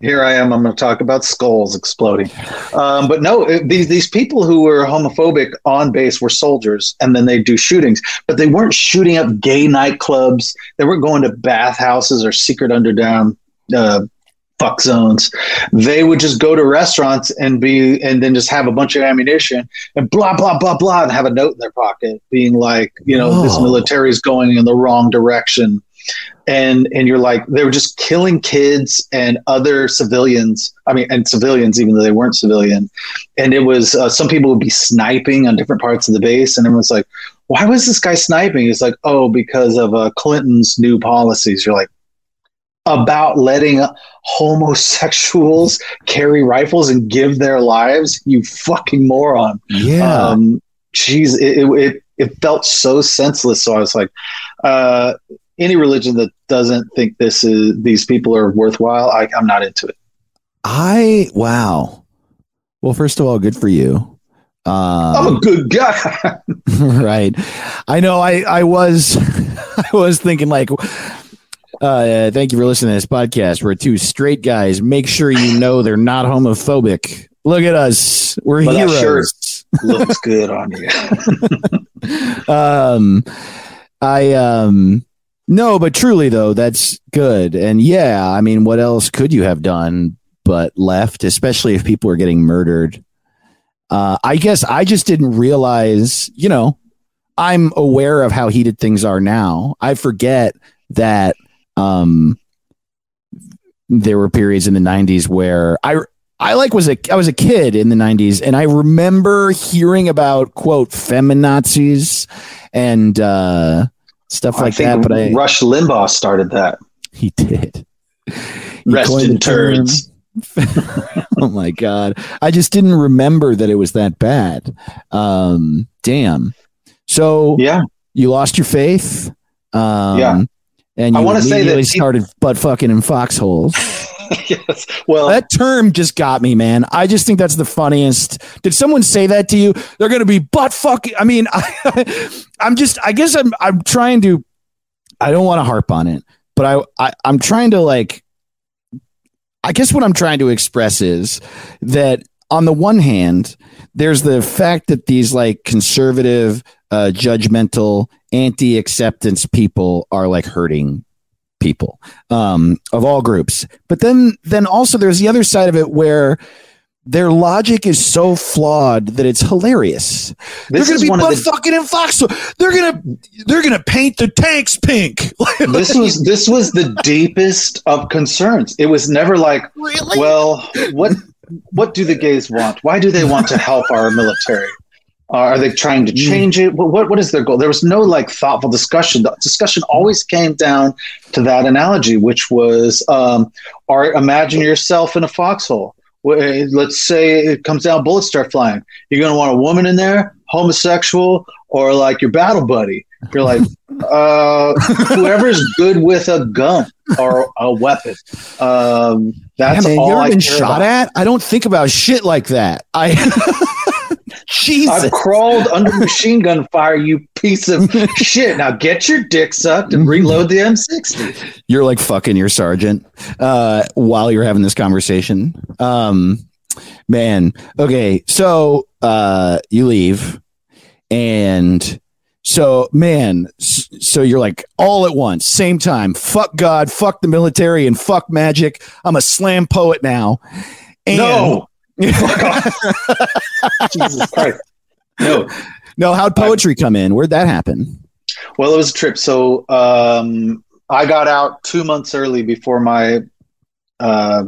Here I am. I'm going to talk about skulls exploding. Um, but no, it, these these people who were homophobic on base were soldiers, and then they do shootings. But they weren't shooting up gay nightclubs. They weren't going to bathhouses or secret underground uh, fuck zones. They would just go to restaurants and be, and then just have a bunch of ammunition and blah blah blah blah, and have a note in their pocket, being like, you know, this military is going in the wrong direction and and you're like they were just killing kids and other civilians i mean and civilians even though they weren't civilian. And it was uh, some people would be sniping on different parts of the base and everyone's like why was this guy sniping? It's like oh because of uh, clinton's new policies. You're like about letting homosexuals carry rifles and give their lives? You fucking moron.
Yeah.
um geez it, it, it it felt so senseless. So i was like uh any religion that doesn't think this is these people are worthwhile I, i'm not into it
I wow. Well, first of all, good for you.
i'm
Um,
a good guy [LAUGHS]
right. I know. I I was [LAUGHS] I was thinking like. Uh, thank you for listening to this podcast. We're two straight guys. Make sure you know they're not homophobic. Look at us. We're
that
heroes. [LAUGHS]
looks good on you
um i um no but truly though that's good. And yeah i mean what else could you have done but left especially if people are getting murdered? Uh i guess i just didn't realize you know i'm aware of how heated things are now. I forget that um there were periods in the 90s where i I like was a I was a kid in the 90s and I remember hearing about quote feminazis and uh stuff like that but I
rush limbaugh started that
he did. He
rest in turds [LAUGHS]
oh my god. I just didn't remember that it was that bad. Um damn. So
yeah
you lost your faith. Um
Yeah.
and
I
you
wanna say that peop-
started butt fucking in foxholes. [LAUGHS]
yes well
That term just got me, man. I just think that's the funniest. Did someone say that to you? They're going to be butt fucking. I mean, I, [LAUGHS] I'm just. I guess I'm. I'm trying to. I don't want to harp on it, but I, I. I'm trying to like. I guess what I'm trying to express is that on the one hand, there's the fact that these like conservative, uh, judgmental, anti-acceptance people are like hurting people um, of all groups. But then, then also there's the other side of it where their logic is so flawed that it's hilarious.
This
they're gonna be
one the
fucking in Foxhole. They're gonna they're gonna paint the tanks pink. [LAUGHS]
this was this was the [LAUGHS] deepest of concerns. It was never like,
really?
well, what what do the gays want? Why do they want to help our military? Are they trying to change it? What, what what is their goal? There was no like thoughtful discussion. The discussion always came down to that analogy, which was, um, imagine yourself in a foxhole. Let's say it comes down, bullets start flying. You're going to want a woman in there, homosexual, or like your battle buddy. You're like, [LAUGHS] uh, whoever's good with a gun or a weapon. Um, that's
Man,
all
you ever
I
been shot
about.
at? I don't think about shit like that. I [LAUGHS] [LAUGHS] [LAUGHS] Jesus.
I've crawled under [LAUGHS] machine gun fire, you piece of shit. Now get your dick sucked and reload the M60.
you're like fucking your sergeant uh, while you're having this conversation. Um, man, okay, so uh, you leave, and so man, so you're like all at once, same time. Fuck God, fuck the military, and fuck magic. I'm a slam poet now. And,
no. [LAUGHS] Jesus Christ. No.
no, how'd poetry come in? Where'd that happen?
Well, it was a trip. So um, I got out two months early before my uh,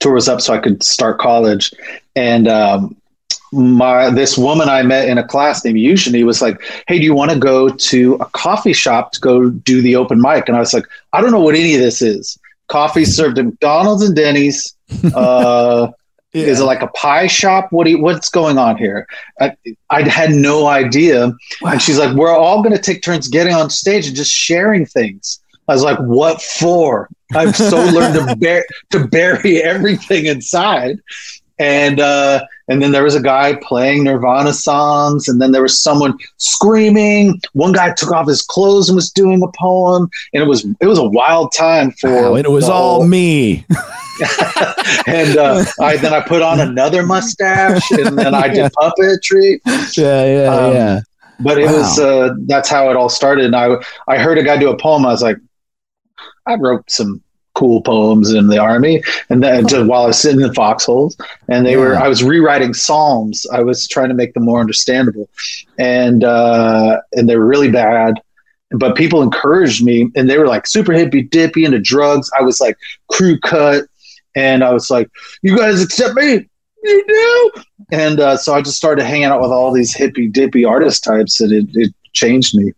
tour was up, so I could start college. And um, my this woman I met in a class named Eugenie was like, "Hey, do you want to go to a coffee shop to go do the open mic?" And I was like, "I don't know what any of this is. Coffee served at McDonald's and Denny's." [LAUGHS] Uh, Is it like a pie shop? What do you, what's going on here? I, I had no idea. And she's like, we're all going to take turns getting on stage and just sharing things. I was like, what for? I've so [LAUGHS] learned to, bear, to bury everything inside. And uh, and then there was a guy playing Nirvana songs, and then there was someone screaming. One guy took off his clothes and was doing a poem, and it was it was a wild time for.
Wow, and it was all me. [LAUGHS]
and uh, I then I put on another mustache, and then I did [LAUGHS] puppetry.
Yeah, yeah,
Um,
yeah.
But it was uh, that's how it all started. And I I heard a guy do a poem. I was like, I wrote some cool poems in the army, and then just while I was sitting in the foxholes, and they were I was rewriting psalms. I was trying to make them more understandable, and uh, and they were really bad. But people encouraged me, and they were like super hippy dippy into drugs. I was like crew cut, and I was like, "You guys accept me? You do?" And uh, so I just started hanging out with all these hippy dippy artist types, and it, it changed me.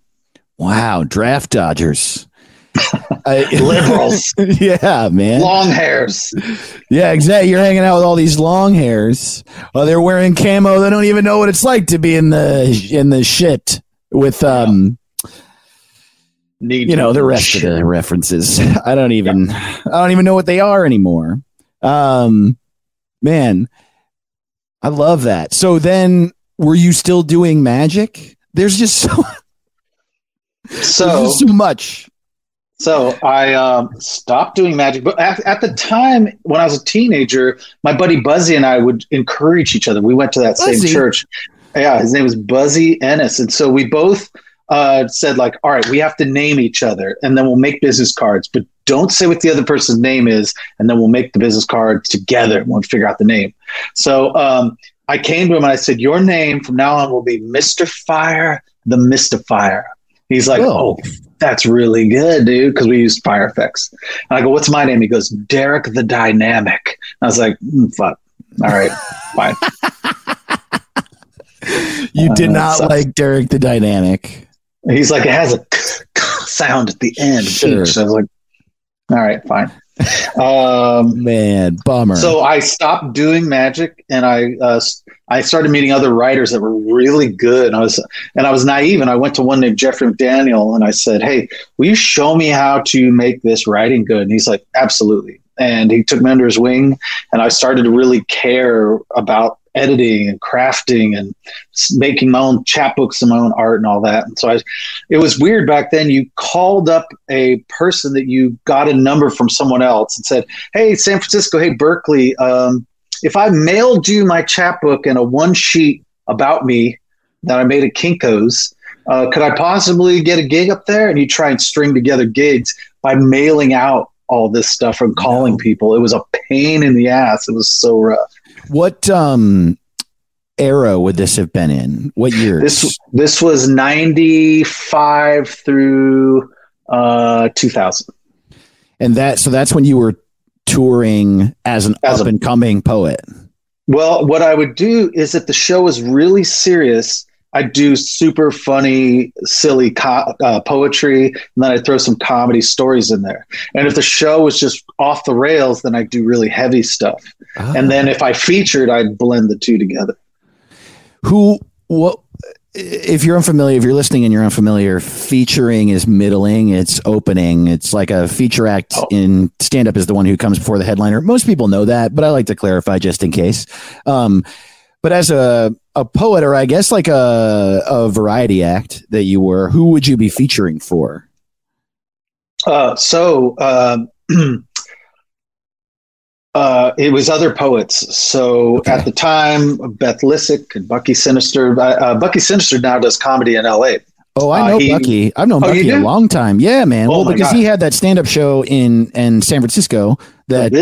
Wow, draft dodgers. I- [LAUGHS]
Liberals, [LAUGHS]
yeah, man.
long hairs.
Yeah, exactly. You're hanging out with all these long hairs. Oh, they're wearing camo. They don't even know what it's like to be in the in the shit with um
Need
you know the rest of the references. [LAUGHS] I don't even I don't even know what they are anymore. Um man, I love that. So then were you still doing magic? There's just so, there's
So,
just so much.
So I um, stopped doing magic, but at, at the time when I was a teenager, my buddy Buzzy and I would encourage each other. We went to that
Buzzy?
same church. Yeah, his name was Buzzy Ennis, and so we both uh, said like, "All right, we have to name each other, and then we'll make business cards, but don't say what the other person's name is, and then we'll make the business cards together and we'll figure out the name." So um, I came to him and I said, "Your name from now on will be Mister Fire, the Mystifier." He's like,
Oh.
"Oh, that's really good, dude," because we used fire effects. And I go, "What's my name?" He goes, "Derek the Dynamic." I was like, mm, "Fuck, all right, [LAUGHS] fine."
You did
Uh,
not like Derek the Dynamic.
He's like, "It has a sound at the end."
Sure.
each." I was like, "All right, fine." Um,
Man, bummer.
So I stopped doing magic, and I uh, I started meeting other writers that were really good. And I was and I was naive, and I went to one named Jeffrey McDaniel, and I said, "Hey, will you show me how to make this writing good?" And he's like, "Absolutely." And he took me under his wing, and I started to really care about editing and crafting and making my own chapbooks and my own art and all that. And so I, it was weird back then. You called up a person that you got a number from someone else and said, hey san francisco hey berkeley um, if i mailed you my chapbook and a one sheet about me that i made at kinkos uh, could i possibly get a gig up there and you try and string together gigs by mailing out all this stuff and calling people it was a pain in the ass it was so rough
What um era would this have been in? What years?
This this was ninety five through uh, two thousand.
and that so that's when you were touring as an
As a-
up and coming poet.
Well, what I would do is if the show was really serious, I'd do super funny, silly co- uh, poetry, and then I'd throw some comedy stories in there. And if the show was just off the rails, then I'd do really heavy stuff. And then if I featured, I'd blend the two together.
who what if you're unfamiliar if you're listening and you're unfamiliar featuring is middling it's opening it's like a feature act
Oh.
in stand up is the one who comes before the headliner most people know that but i like to clarify just in case um but as a a poet or i guess like a a variety act that you were who would you be featuring for
Uh, so um, [CLEARS THROAT] uh, it was other poets. So
Okay.
at the time, Beth Lisick and Bucky Sinister. Uh, uh, Bucky Sinister now does comedy in L.A.
Oh, I
Uh,
know
he-
Bucky. I've known
Oh,
Bucky a long time. Yeah, man.
Oh
well, because
God.
he had that stand-up show in in San Francisco. That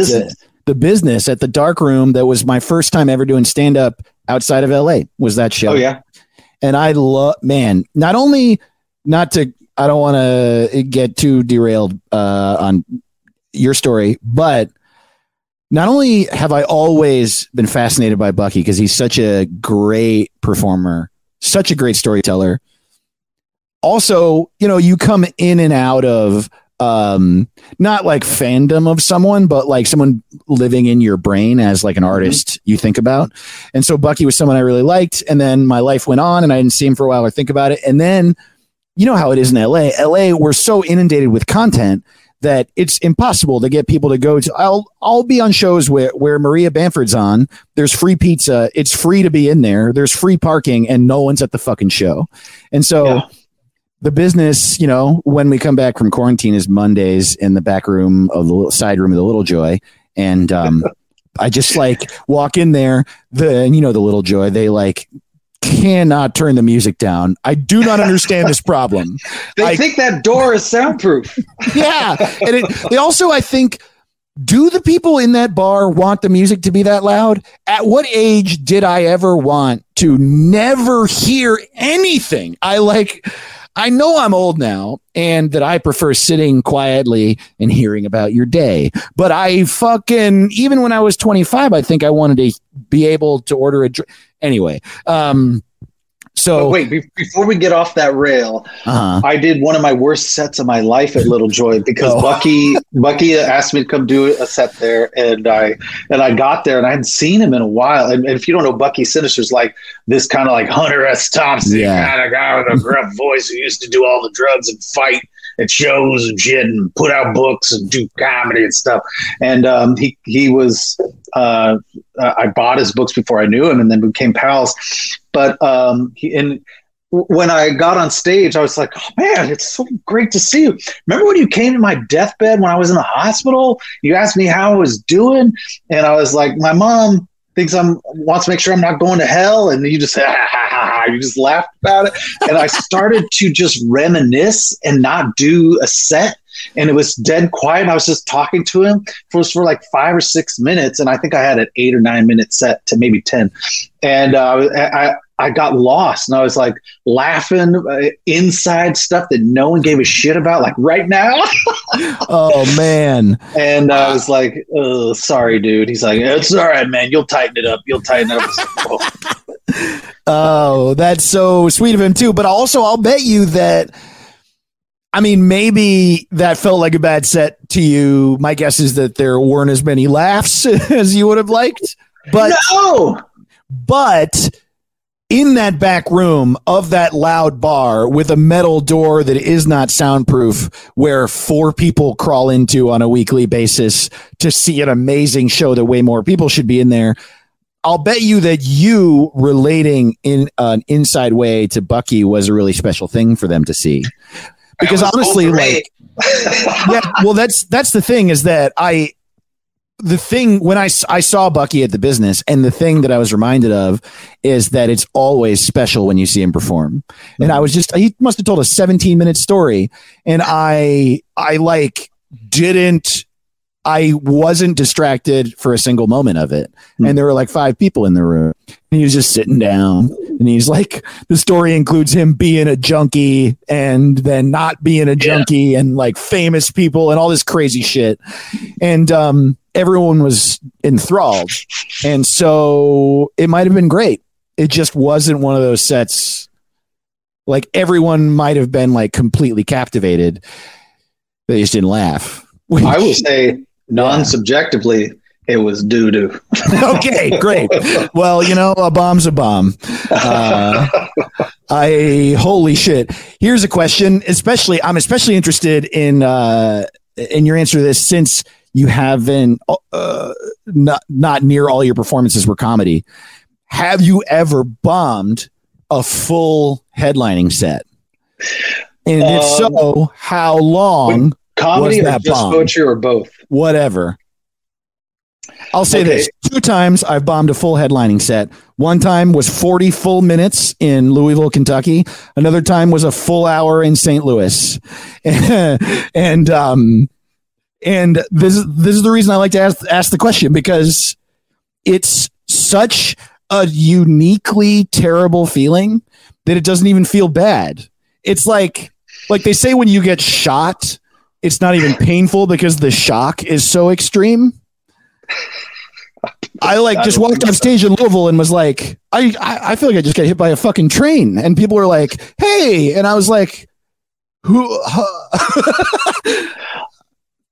The business.
at the Dark Room. That was my first time ever doing stand-up outside of L.A. Was that show?
Oh yeah,
And I love, man. Not only not to, I don't want to get too derailed uh, on your story, but not only have I always been fascinated by Bucky because he's such a great performer, such a great storyteller. Also, you know, you come in and out of um not like fandom of someone but like someone living in your brain as like an artist you think about. And so bucky was someone i really liked and then my life went on and i didn't see him for a while or think about it. And then you know how it is in la la we're so inundated with content that it's impossible to get people to go to i'll i'll be on shows where where maria bamford's on. There's free pizza. It's free to be in there. There's free parking and no one's at the fucking show. And so
Yeah.
The business, you know, when we come back from quarantine is Mondays in the back room of the little side room of the Little Joy. And um, I just like walk in there, the and you know the Little Joy, they like cannot turn the music down. I do not understand this problem. [LAUGHS]
they
I-
think that door is soundproof. [LAUGHS]
Yeah. And it, they also, I think, do the people in that bar want the music to be that loud? At what age did I ever want to never hear anything? I like, I know I'm old now and that I prefer sitting quietly and hearing about your day. But I fucking, even when I was 25, I think I wanted to be able to order a drink. Anyway, um,
But
so,
wait, be- before we get off that rail,
uh-huh.
I did one of my worst sets of my life at Little Joy because
Oh.
Bucky Bucky asked me to come do a set there, and I and I got there and I hadn't seen him in a while. And, and if you don't know, Bucky Sinister's like this kind of like Hunter S. Thompson
Yeah.
kind of guy with a gruff voice who used to do all the drugs and fight at shows and shit and put out books and do comedy and stuff. And um, he he was uh, uh, I bought his books before I knew him, and then became pals. But um, he and when I got on stage, I was like, "Oh man, it's so great to see you." Remember when you came to my deathbed when I was in the hospital? You asked me how I was doing, and I was like, "My mom thinks I'm wants to make sure I'm not going to hell," and you just [LAUGHS] ha, ha, ha, ha, you just laughed about it, and I started to just reminisce and not do a set. And it was dead quiet. And I was just talking to him for for like five or six minutes, and I think I had an eight or nine minute set to maybe ten. And uh, I I got lost, and I was like laughing uh, inside stuff that no one gave a shit about, like right now. [LAUGHS]
oh man.
And I was like, oh, "Sorry, dude." He's like, "It's all right, man. You'll tighten it up. You'll tighten it up." I was like. [LAUGHS] Oh,
that's so sweet of him too. But also, I'll bet you that. I mean, maybe that felt like a bad set to you. My guess is that there weren't as many laughs as you would have liked. But
no,
but in that back room of that loud bar with a metal door that is not soundproof, where four people crawl into on a weekly basis to see an amazing show that way more people should be in there. I'll bet you that you relating in an inside way to Bucky was a really special thing for them to see. Because honestly, like, [LAUGHS] yeah, well, that's that's the thing is that I, the thing when I I saw Bucky at the business, and the thing that I was reminded of is that it's always special when you see him perform. And I was just he must have told a 17 minute story, and I I like didn't I wasn't distracted for a single moment of it.
Hmm.
And there were like five people in the room. And he was just sitting down. And he's like, the story includes him being a junkie and then not being a junkie and like famous people and all this crazy shit. And um, everyone was enthralled. And so it might have been great. It just wasn't one of those sets. Like everyone might have been like completely captivated. They just didn't laugh.
I will say, non-subjectively, it was doo doo. [LAUGHS]
okay, great. Well, you know, a bomb's a bomb. Uh, I holy shit. Here's a question. Especially, I'm especially interested in uh, in your answer to this since you haven't uh, not not near all your performances were comedy. Have you ever bombed a full headlining set? And if
Um,
so, how long?
Comedy or just
bomb?
poetry or both?
whatever. I'll say
Okay.
this two times I've bombed a full headlining set. One time was 40 full minutes in Louisville, Kentucky. Another time was a full hour in St. Louis. [LAUGHS] and, um, and this is, this is the reason I like to ask, ask the question because it's such a uniquely terrible feeling that it doesn't even feel bad. It's like, like they say when you get shot, it's not even painful because the shock is so extreme. I like just walked on stage in Louisville and was like, I, I I feel like I just got hit by a fucking train, and people were like, "Hey," and I was like, "Who?"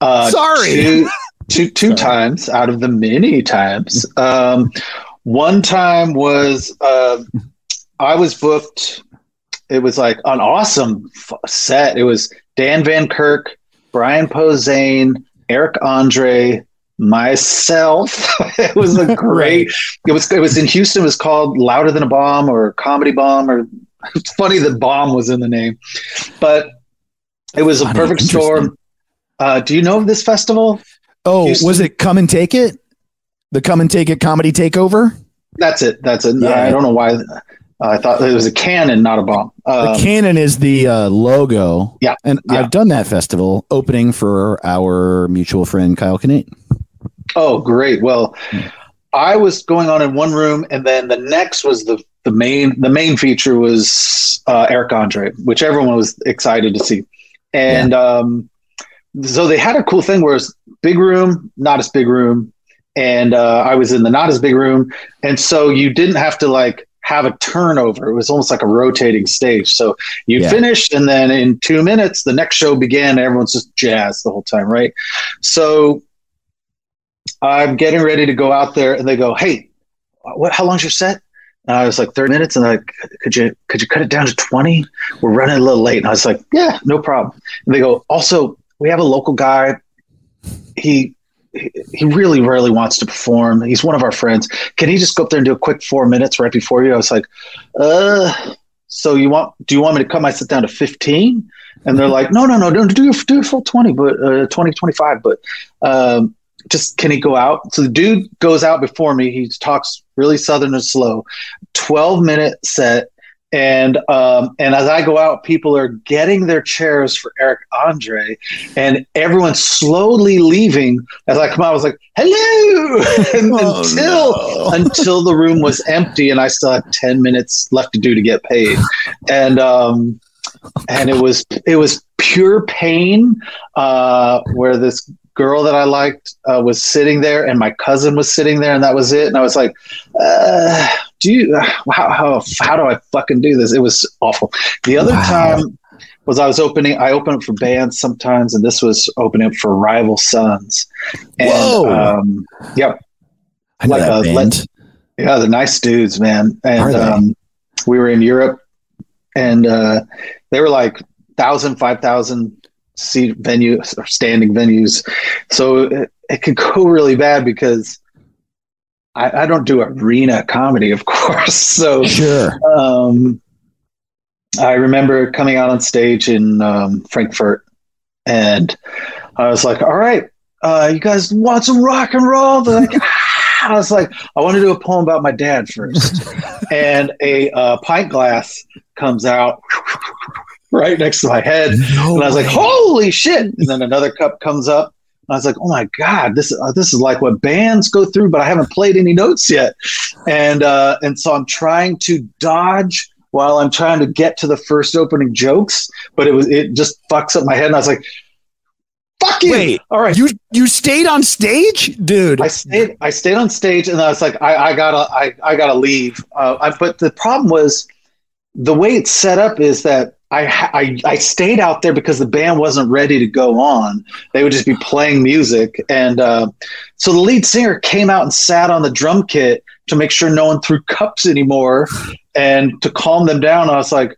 Uh, [LAUGHS]
Sorry.
two, two, two
Sorry.
times out of the many times. Um, one time was uh, I was booked. It was like an awesome f- set. It was Dan Van Kirk, Brian Posehn, Eric Andre, myself. [LAUGHS] it was a [LAUGHS] great. It was. It was in Houston. It was called Louder Than a Bomb or Comedy Bomb or. [LAUGHS] It's funny that bomb was in the name, but it was a perfect storm. Uh, do you know of this festival?
oh,
Houston.
was it "Come and Take It"? The "Come and Take It" comedy takeover.
That's it. That's it.
Yeah.
I don't know why. I thought it was a cannon, not a bomb.
The
Um,
cannon is the uh, logo.
Yeah,
and
yeah.
I've done that festival opening for our mutual friend Kyle Kinane.
oh, great. Well,
Hmm.
I was going on in one room, and then the next was the the main the main feature was uh, Eric Andre, which everyone was excited to see, and um, so they had a cool thing where it's big room, not as big room, and uh, I was in the not as big room, and so you didn't have to like have a turnover. It was almost like a rotating stage. So you
Yeah.
finished, and then in two minutes, the next show began. And everyone's just jazzed the whole time, right? So I'm getting ready to go out there, and they go, "Hey, what? How long's your set?" And I was like, 30 minutes. And they're like, could you could you cut it down to 20? We're running a little late. And I was like, yeah, no problem. And they go, also, we have a local guy. He he really rarely wants to perform. He's one of our friends. Can he just go up there and do a quick four minutes right before you? I was like, uh, so you want, do you want me to cut my sit down to 15? And they're like, no, no, no, don't do, do a full 20, but uh, 20, 25, but um, just can he go out? So the dude goes out before me. He talks really southern and slow, 12 minute set. And um, and as I go out, people are getting their chairs for Eric Andre, and everyone's slowly leaving. As I come out, I was like, "Hello!" [LAUGHS]
Oh,
until
no.
until the room was empty, and I still had 10 minutes left to do to get paid. And um, and it was it was pure pain. Uh, where this girl that I liked uh, was sitting there, and my cousin was sitting there, and that was it. And I was like, uh, "Do you? How how how do I fucking do this?" It was awful. The other
Wow.
time was I was opening. I open up for bands sometimes, and this was opening up for Rival Sons. And,
Whoa.
Um, yep.
I
Like,
that
uh,
band.
Yeah, they're nice dudes, man. And um, we were in Europe, and uh, they were like thousand, five thousand seat venues or standing venues. So it, it could go really bad because I, I don't do arena comedy, of [LAUGHS] course. So
Sure.
um, I remember coming out on stage in um, Frankfurt, and I was like, "All right, uh, you guys want some rock and roll?" They're like, "Ah." I was like, "I want to do a poem about my dad first. [LAUGHS] and a uh, pint glass comes out [LAUGHS] right next to my head,
No
and I was like, "Holy shit!" And then another cup comes up, I was like, oh my god, this uh, this is like what bands go through, but I haven't played any notes yet, and uh, and so I'm trying to dodge while I'm trying to get to the first opening jokes, but it was it just fucks up my head, and I was like, fuck you.
Wait,
all right,
You you stayed on stage, dude.
I stayed. I stayed on stage, and I was like, I, I gotta, I, I gotta leave. Uh, I, but the problem was, the way it's set up is that I, I, I stayed out there because the band wasn't ready to go on. They would just be playing music, and uh, so the lead singer came out and sat on the drum kit to make sure no one threw cups anymore, and to calm them down. I was like.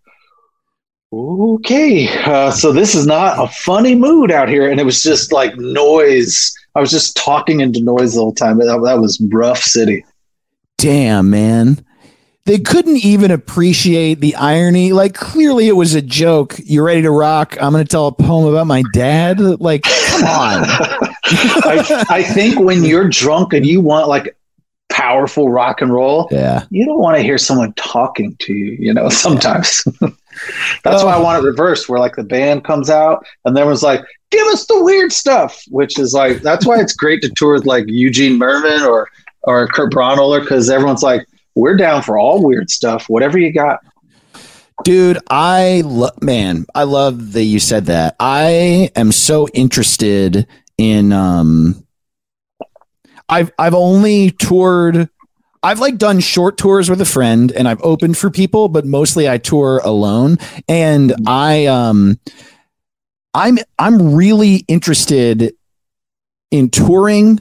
Okay, uh, so this is not a funny mood out here, and it was just like noise. I was just talking into noise the whole time. That, that was rough city.
Damn, man. They couldn't even appreciate the irony. Like, clearly it was a joke. You're ready to rock? I'm going to tell a poem about my dad. Like, come on. [LAUGHS]
I, I think when you're drunk and you want like powerful rock and roll,
yeah.
you don't want to hear someone talking to you. You know, sometimes. [LAUGHS] That's why I want it reversed, where like the band comes out and then was like, "Give us the weird stuff," which is like that's why it's great to tour with like Eugene Mirman or or Kurt Braunohler because everyone's like, "We're down for all weird stuff, whatever you got."
Dude, I love man, I love that you said that. I am so interested in um I've I've only toured I've like done short tours with a friend and I've opened for people, but mostly I tour alone. And I um I'm I'm really interested in touring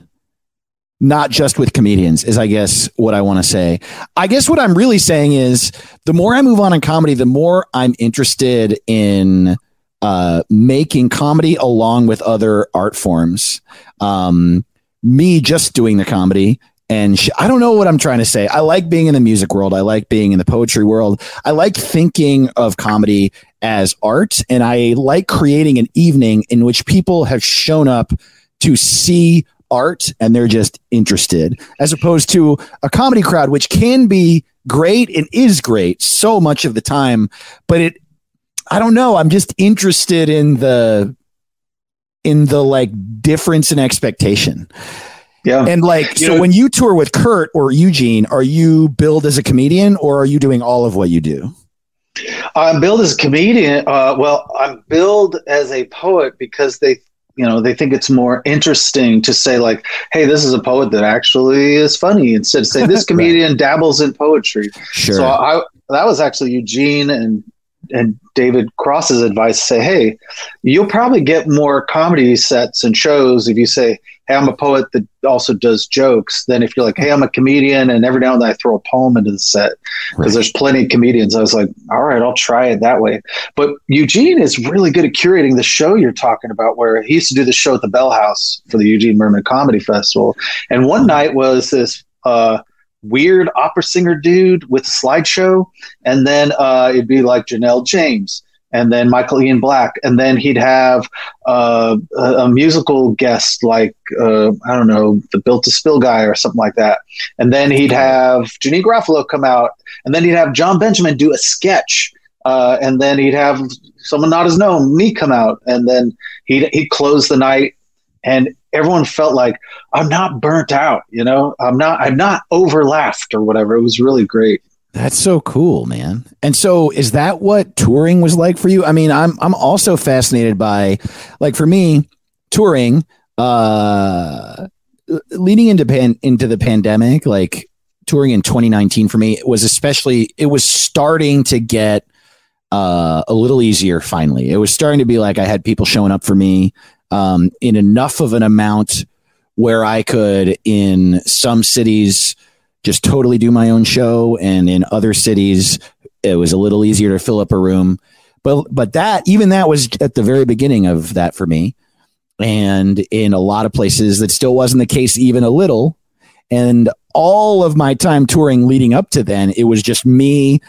not just with comedians is I guess what I want to say. I guess what I'm really saying is the more I move on in comedy, the more I'm interested in uh, making comedy along with other art forms. Um, me just doing the comedy and I don't know what I'm trying to say. I like being in the music world. I like being in the poetry world. I like thinking of comedy as art, and I like creating an evening in which people have shown up to see art and they're just interested, as opposed to a comedy crowd, which can be great and is great so much of the time, but it. I don't know. I'm just interested in the in the like difference in expectation.
Yeah,
And like,
You
so
know-
when you tour with Kurt or Eugene, are you billed as a comedian or are you doing all of what you do?
I'm billed as a comedian. Uh, well, I'm billed as a poet because they, you know, they think it's more interesting to say like, "Hey, this is a poet that actually is funny," instead of saying this [LAUGHS]
Right.
comedian dabbles in poetry.
Sure.
So I that was actually Eugene and and David Cross's advice. Say, hey, you'll probably get more comedy sets and shows if you say, hey, I'm a poet that also does jokes. Than if you're like, hey, I'm a comedian and every now and then I throw a poem into the set because
Right.
there's plenty of comedians. I was like, all right, I'll try it that way. But Eugene is really good at curating the show you're talking about, where he used to do the show at the Bell House for the Eugene Mirman Comedy Festival. And one night was this uh, weird opera singer dude with a slideshow, and then uh, it'd be like Janelle James. And then Michael Ian Black, and then he'd have uh, a, a musical guest like uh, I don't know, the Built to Spill guy or something like that. And then he'd have Janeane Garofalo come out, and then he'd have Jon Benjamin do a sketch, uh, and then he'd have someone not as known, me, come out, and then he'd he'd close the night, and everyone felt like I'm not burnt out, you know, I'm not I'm not over laughed or whatever. It was really great.
That's so cool, man. And so is that what touring was like for you? I mean, I'm I'm also fascinated by like for me, touring uh leading into pan, into the pandemic, like touring in 2019 for me was especially it was starting to get uh a little easier finally. It was starting to be like I had people showing up for me um in enough of an amount where I could in some cities just totally do my own show and in other cities it was a little easier to fill up a room. But but that even that was at the very beginning of that for me. And in a lot of places that still wasn't the case even a little. And all of my time touring leading up to then it was just me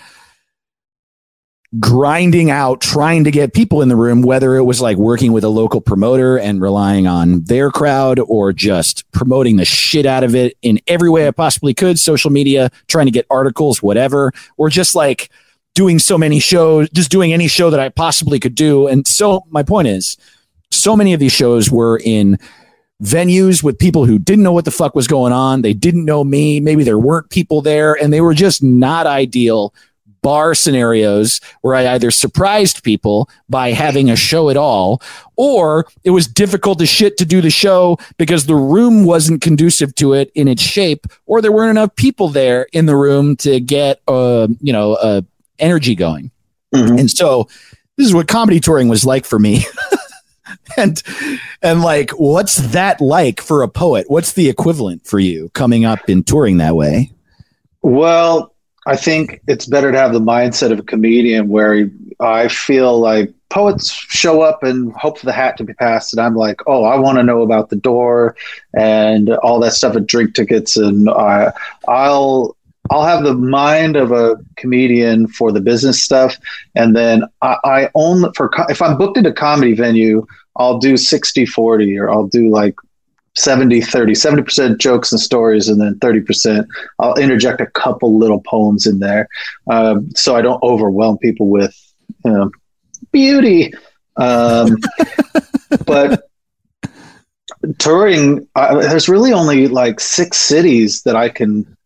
grinding out trying to get people in the room whether it was like working with a local promoter and relying on their crowd or just promoting the shit out of it in every way I possibly could social media trying to get articles whatever or just like doing so many shows just doing any show that I possibly could do and so my point is so many of these shows were in venues with people who didn't know what the fuck was going on. They didn't know me. Maybe there weren't people there and they were just not ideal bar scenarios where I either surprised people by having a show at all, or it was difficult as shit to do the show because the room wasn't conducive to it in its shape, or there weren't enough people there in the room to get, uh, you know, uh, energy going.
Mhm.
And so this is what comedy touring was like for me. [LAUGHS] and and like what's that like for a poet? What's the equivalent for you coming up and touring that way?
Well, I think it's better to have the mindset of a comedian where I feel like poets show up and hope for the hat to be passed. And I'm like, oh, I want to know about the door and all that stuff and drink tickets. And I, I'll, I'll have the mind of a comedian for the business stuff. And then I, I only for, if I'm booked at a comedy venue, I'll do 60, 40, or I'll do like 70, 30, 70% jokes and stories. And then 30%, I'll interject a couple little poems in there. Um, so I don't overwhelm people with, you know, beauty. Um, [LAUGHS] but touring, I, there's really only like six cities that I can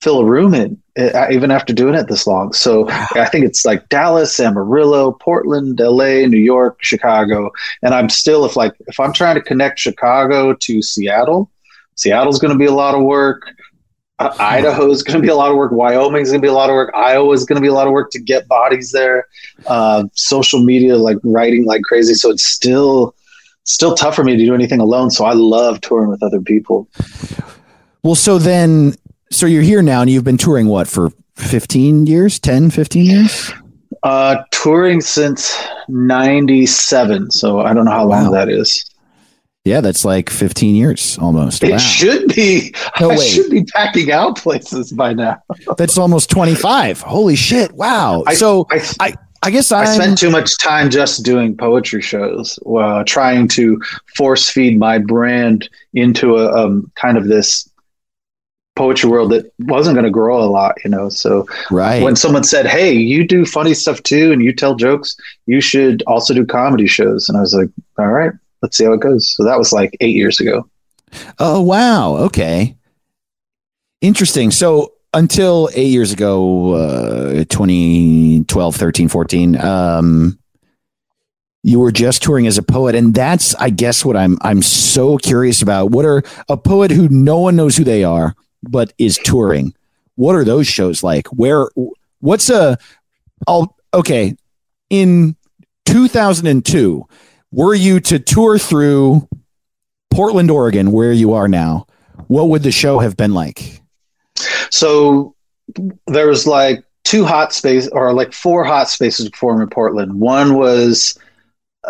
fill a room in, uh, even after doing it this long. So I think it's like Dallas, Amarillo, Portland, LA, New York, Chicago, and I'm still if like if I'm trying to connect Chicago to Seattle, Seattle's going to be a lot of work. Uh, Idaho's going to be a lot of work. Wyoming's going to be a lot of work. Iowa's going to be a lot of work to get bodies there. Uh, social media, like writing like crazy. So it's still still tough for me to do anything alone. So I love touring with other people.
Well, so then, so you're here now and you've been touring what for 15 years, 10, 15 years?
Uh, touring since '97. So I don't know how long
Wow.
that is.
Yeah, that's like 15 years almost.
It
Wow.
should be.
No,
I
wait.
should be packing out places by now.
That's almost 25. Holy shit. Wow.
I-
so
I,
I, I guess
I
I'm,
spent too much time just doing poetry shows, uh, trying to force feed my brand into a um, kind of this poetry world that wasn't going to grow a lot, you know. So
right.
when someone said, "Hey, you do funny stuff too, and you tell jokes, you should also do comedy shows," and I was like, "All right, let's see how it goes." So that was like eight years ago.
Oh, wow. Okay. Interesting. So until eight years ago, uh, 2012, 13, 14, um, you were just touring as a poet. And that's, I guess, what I'm, I'm so curious about. What are a poet who no one knows who they are, but is touring? What are those shows like? Where, what's a, I'll, okay. In 2002, were you to tour through Portland, Oregon, where you are now, what would the show have been like?
So there was like two hot space or like four hot spaces to perform in Portland. One was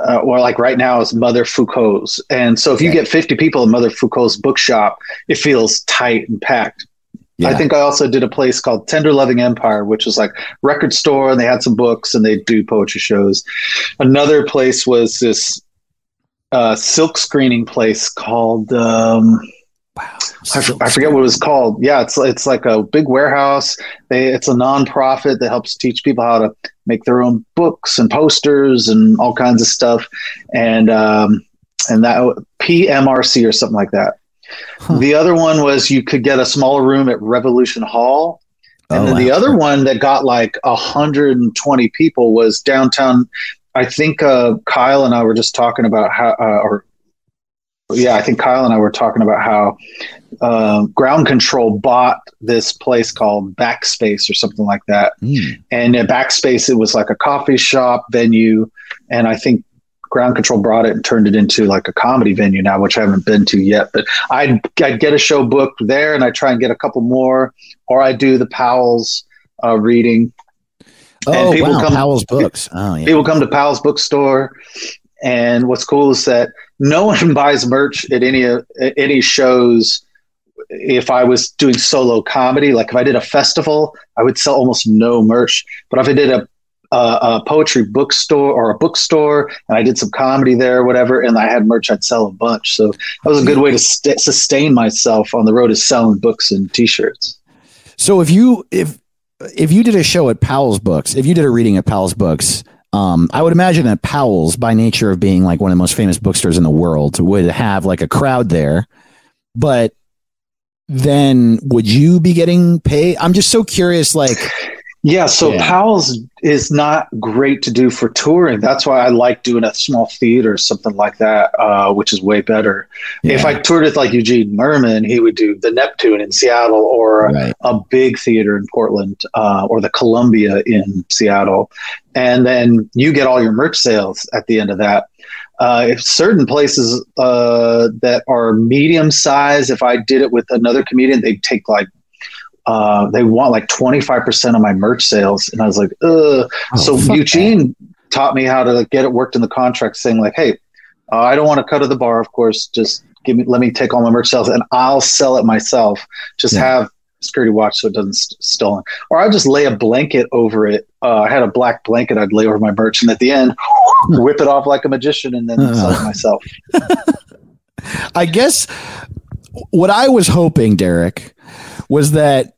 uh, well, like right now is Mother Foucault's, and so if you
Okay.
get fifty people in Mother Foucault's bookshop, it feels tight and packed. I think I also did a place called Tender Loving Empire, which was like record store, and they had some books and they do poetry shows. Another place was this uh, silk screening place called. Um,
wow.
I, f- I forget what it was called. Yeah, it's it's like a big warehouse. They, it's a nonprofit that helps teach people how to make their own books and posters and all kinds of stuff. And um, and that PMRC or something like that.
Huh.
The other one was you could get a smaller room at Revolution Hall. And
Oh,
then the
wow.
other one that got like 120 people was downtown. I think uh, Kyle and I were just talking about how, uh, or yeah, I think Kyle and I were talking about how uh, Ground Kontrol bought this place called Backspace or something like that.
Mm.
And at Backspace, it was like a coffee shop venue. And I think Ground Kontrol brought it and turned it into like a comedy venue now, which I haven't been to yet. But I'd, I'd get a show booked there and I try and get a couple more, or I do the Powell's uh, reading.
Oh,
people
wow.
come-
Powell's books. Oh, yeah.
People come to Powell's bookstore. And what's cool is that no [LAUGHS] one buys merch at any at any shows. If I was doing solo comedy, like if I did a festival, I would sell almost no merch. But if I did a a, a poetry bookstore or a bookstore, and I did some comedy there, or whatever, and I had merch, I'd sell a bunch. So that was a good way to st- sustain myself on the road, is selling books and T-shirts.
So if you if if you did a show at Powell's Books, if you did a reading at Powell's Books, Um, I would imagine that Powell's, by nature of being like one of the most famous bookstores in the world, would have like a crowd there. But then would you be getting paid? I'm just so curious. Like,
Yeah, so
Yeah.
Powell's is not great to do for touring. That's why I like doing a small theater or something like that, uh, which is way better. If I toured with like Eugene Mirman, he would do the Neptune in Seattle or
right.
a big theater in Portland uh, or the Columbia in Seattle. And then you get all your merch sales at the end of that. Uh, if certain places uh, that are medium size, if I did it with another comedian, they'd take like, uh, they want like 25% of my merch sales. And I was like, ugh.
Oh,
so Eugene taught me how to like, get it worked in the contract saying like, hey, uh, I don't want to cut at the bar, of course. Just give me, let me take all my merch sales and I'll sell it myself. Just
Yeah.
have security watch so it doesn't st- stolen. Or I just lay a blanket over it. Uh, I had a black blanket I'd lay over my merch, and at the end, [LAUGHS] whip it off like a magician, and then sell it myself. [LAUGHS]
I guess what I was hoping, Derek, was that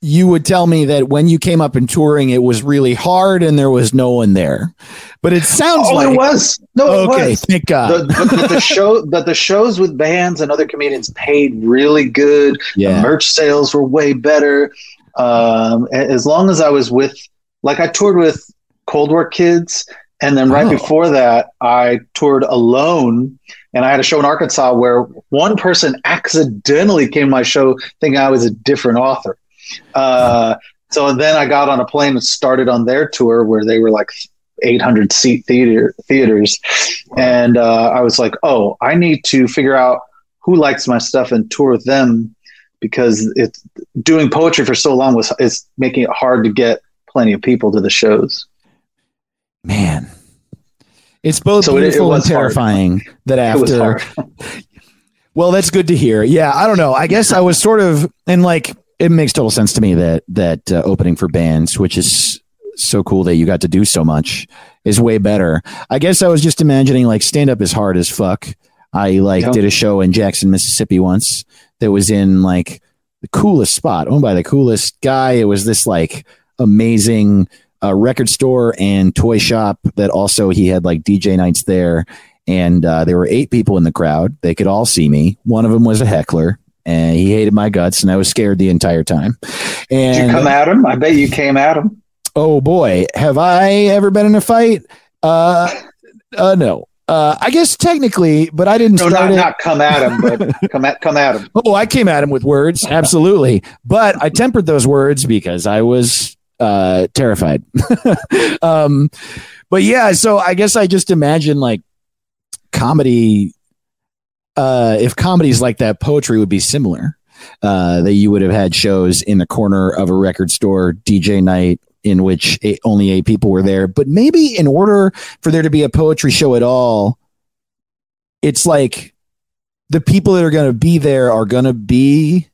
you would tell me that when you came up in touring, it was really hard and there was no one there. But it sounds
Oh,
like
it was no, it
okay.
was.
Thank God.
The, but the, the [LAUGHS] show, but the shows with bands and other comedians paid really good. The
yeah,
merch sales were way better. Um, as long as I was with, like, I toured with Cold War Kids, and then right
Oh.
before that, I toured alone. And I had a show in Arkansas where one person accidentally came to my show thinking I was a different author. Uh, so then I got on a plane and started on their tour where they were like 800 seat theater theaters, and uh, I was like, oh, I need to figure out who likes my stuff and tour with them because it's doing poetry for so long was is making it hard to get plenty of people to the shows.
man. It's both
So it- it
and
was hard.
terrifying that after. [LAUGHS] Well, that's good to hear. Yeah, I don't know. I guess I was sort of and like it makes total sense to me that that uh, opening for bands, which is so cool that you got to do so much, is way better. I guess I was just imagining like stand up is hard as fuck. I like
Yeah.
did a show in Jackson, Mississippi once that was in like the coolest spot, owned by the coolest guy. It was this like amazing uh, record store and toy shop that also he had like DJ nights there and uh, there were eight people in the crowd. They could all see me. One of them was a heckler, and he hated my guts, and I was scared the entire time.
Did you come at him? I bet you came at him.
oh boy, have I ever been in a fight? Uh, uh no. Uh, I guess technically, but I didn't
No,
start
not, not come at him, but [LAUGHS] come at come at him.
Oh, I came at him with words, absolutely. but I tempered those words because I was uh, terrified. [LAUGHS] um, but yeah, so I guess I just imagine like comedy. Uh, if comedies like that, poetry would be similar. Uh, that you would have had shows in the corner of a record store, DJ night, in which eight, only eight people were there. But maybe in order for there to be a poetry show at all, it's like the people that are going to be there are going to be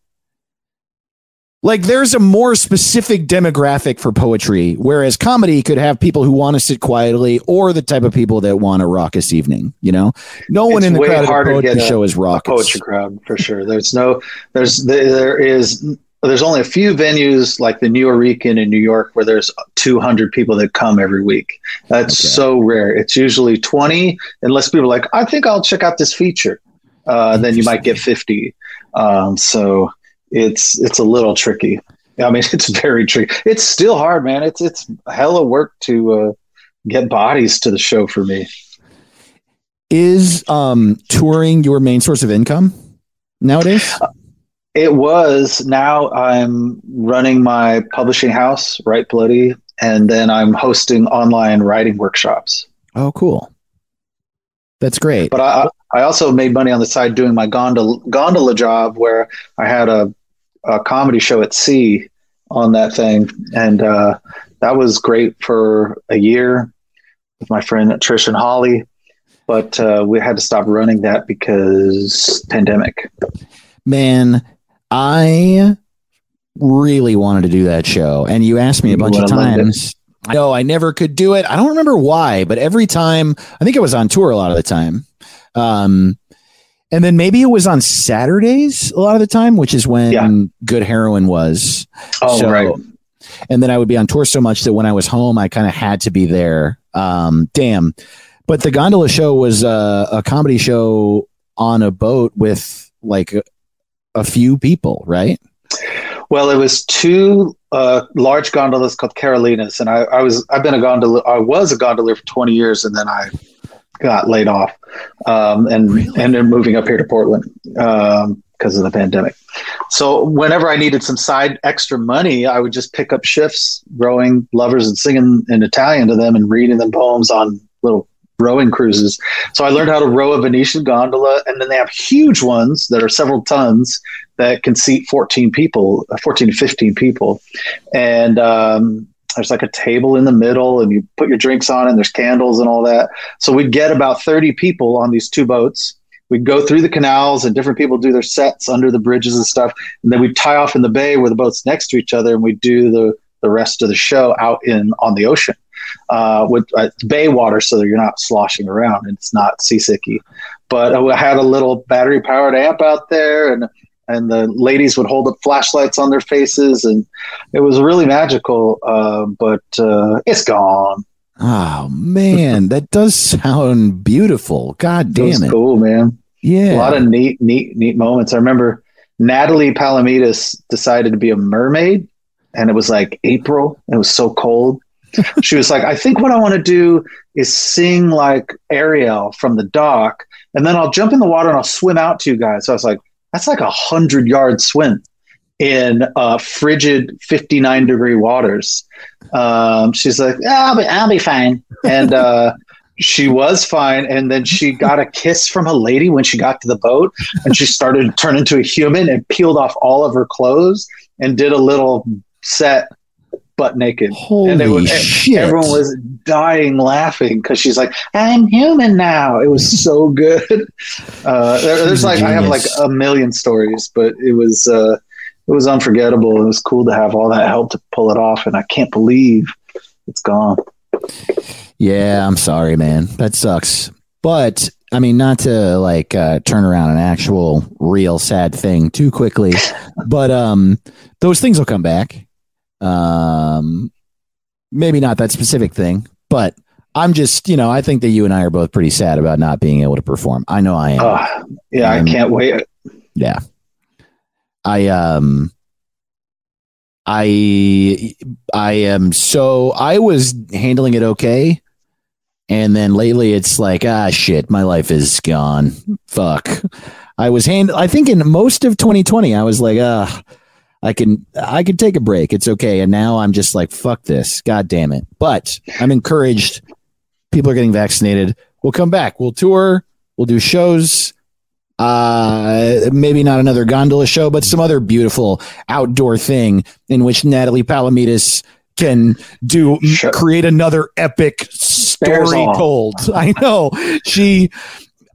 like there's a more specific demographic for poetry whereas comedy could have people who want to sit quietly or the type of people that want a raucous evening you know no one
It's
in the crowd of
harder
a
to
poetry
get a-
show is raucous
poetry crowd for sure. There's no, there's there is there's only a few venues like the Nuyorican in New York where there's 200 people that come every week. That's
Okay.
so rare. It's usually 20 unless people are like, I think I'll check out this feature. Uh, then you might get 50. Um, so it's it's a little tricky. I mean, [LAUGHS] it's very tricky. It's still hard, man. It's it's hella work to uh, get bodies to the show for me.
is um touring your main source of income nowadays
It was. Now I'm running my publishing house, Write Bloody, and then I'm hosting online writing workshops.
oh cool that's great
But I, I also made money on the side doing my gondola, gondola job where I had a, a comedy show at sea on that thing. And uh, that was great for a year with my friend Trish and Holly. But uh, we had to stop running that because pandemic.
man i really wanted to do that show and you asked me a bunch of
would've loved it.
times no i never could do it i don't remember why but every time i think it was on tour a lot of the time um and then maybe it was on saturdays a lot of the time which is when
Yeah.
good heroin was
Oh,
So,
right.
and then I would be on tour so much that when I was home, I kind of had to be there. Um, damn. But the gondola show was uh, a comedy show on a boat with like a, a few people, right?
Well, it was two uh, large gondolas called Carolinas, and I, I was I've been a gondola I was a gondolier for twenty years, and then I got laid off, um, and and then moving up here to Portland because of the pandemic. So whenever I needed some side extra money, I would just pick up shifts rowing lovers and singing in Italian to them and reading them poems on little rowing cruises. So I learned how to row a Venetian gondola, and then they have huge ones that are several tons that can seat 14 people, uh, 14 to 15 people. And um, there's like a table in the middle, and you put your drinks on, and there's candles and all that. So we'd get about 30 people on these two boats. We'd go through the canals, and different people do their sets under the bridges and stuff. And then we'd tie off in the bay where the boats next to each other, and we'd do the the rest of the show out in on the ocean uh, with uh, bay water, so that you're not sloshing around and it's not seasicky. But I had a little battery powered amp out there, and and the ladies would hold up flashlights on their faces, and it was really magical. Uh, but uh, it's gone.
Oh man, [LAUGHS] that does sound beautiful. God
It
damn
was
it.
cool, man.
Yeah.
A lot of neat, neat, neat moments. I remember Natalie Palamides decided to be a mermaid, and it was like April. It was so cold. [LAUGHS] she was like, I think what I want to do is sing like Ariel from the dock, and then I'll jump in the water and I'll swim out to you guys. So I was like, that's like a hundred yard swim in uh, frigid 59 degree waters. Um, she's like, yeah, I'll be, I'll be fine. And uh, [LAUGHS] she was fine. And then she got a kiss from a lady when she got to the boat and she started to turn into a human and peeled off all of her clothes and did a little set butt naked.
Holy
and was,
shit.
everyone was dying laughing because she's like, I'm human now. It was so good. [LAUGHS] Uh, there- there's like, I have like a million stories, but it was, uh, it was unforgettable. It was cool to have all that help to pull it off. And I can't believe it's gone.
Yeah, I'm sorry, man. That sucks. But I mean, not to like uh, turn around an actual real sad thing too quickly, [LAUGHS] but um, those things will come back. Um, maybe not that specific thing, but I'm just, you know, I think that you and I are both pretty sad about not being able to perform. I know I am.
Uh, yeah, I
Um,
can't wait.
Yeah. I um I I am so I was handling it okay. And then lately it's like, ah shit, my life is gone. Fuck. I was hand I think in most of 2020 I was like, ah I can I can take a break. It's okay. And now I'm just like, fuck this. God damn it. But I'm encouraged. People are getting vaccinated. We'll come back. We'll tour. We'll do shows uh maybe not another gondola show but some other beautiful outdoor thing in which natalie palamides can do
Sure.
create another epic story told i know she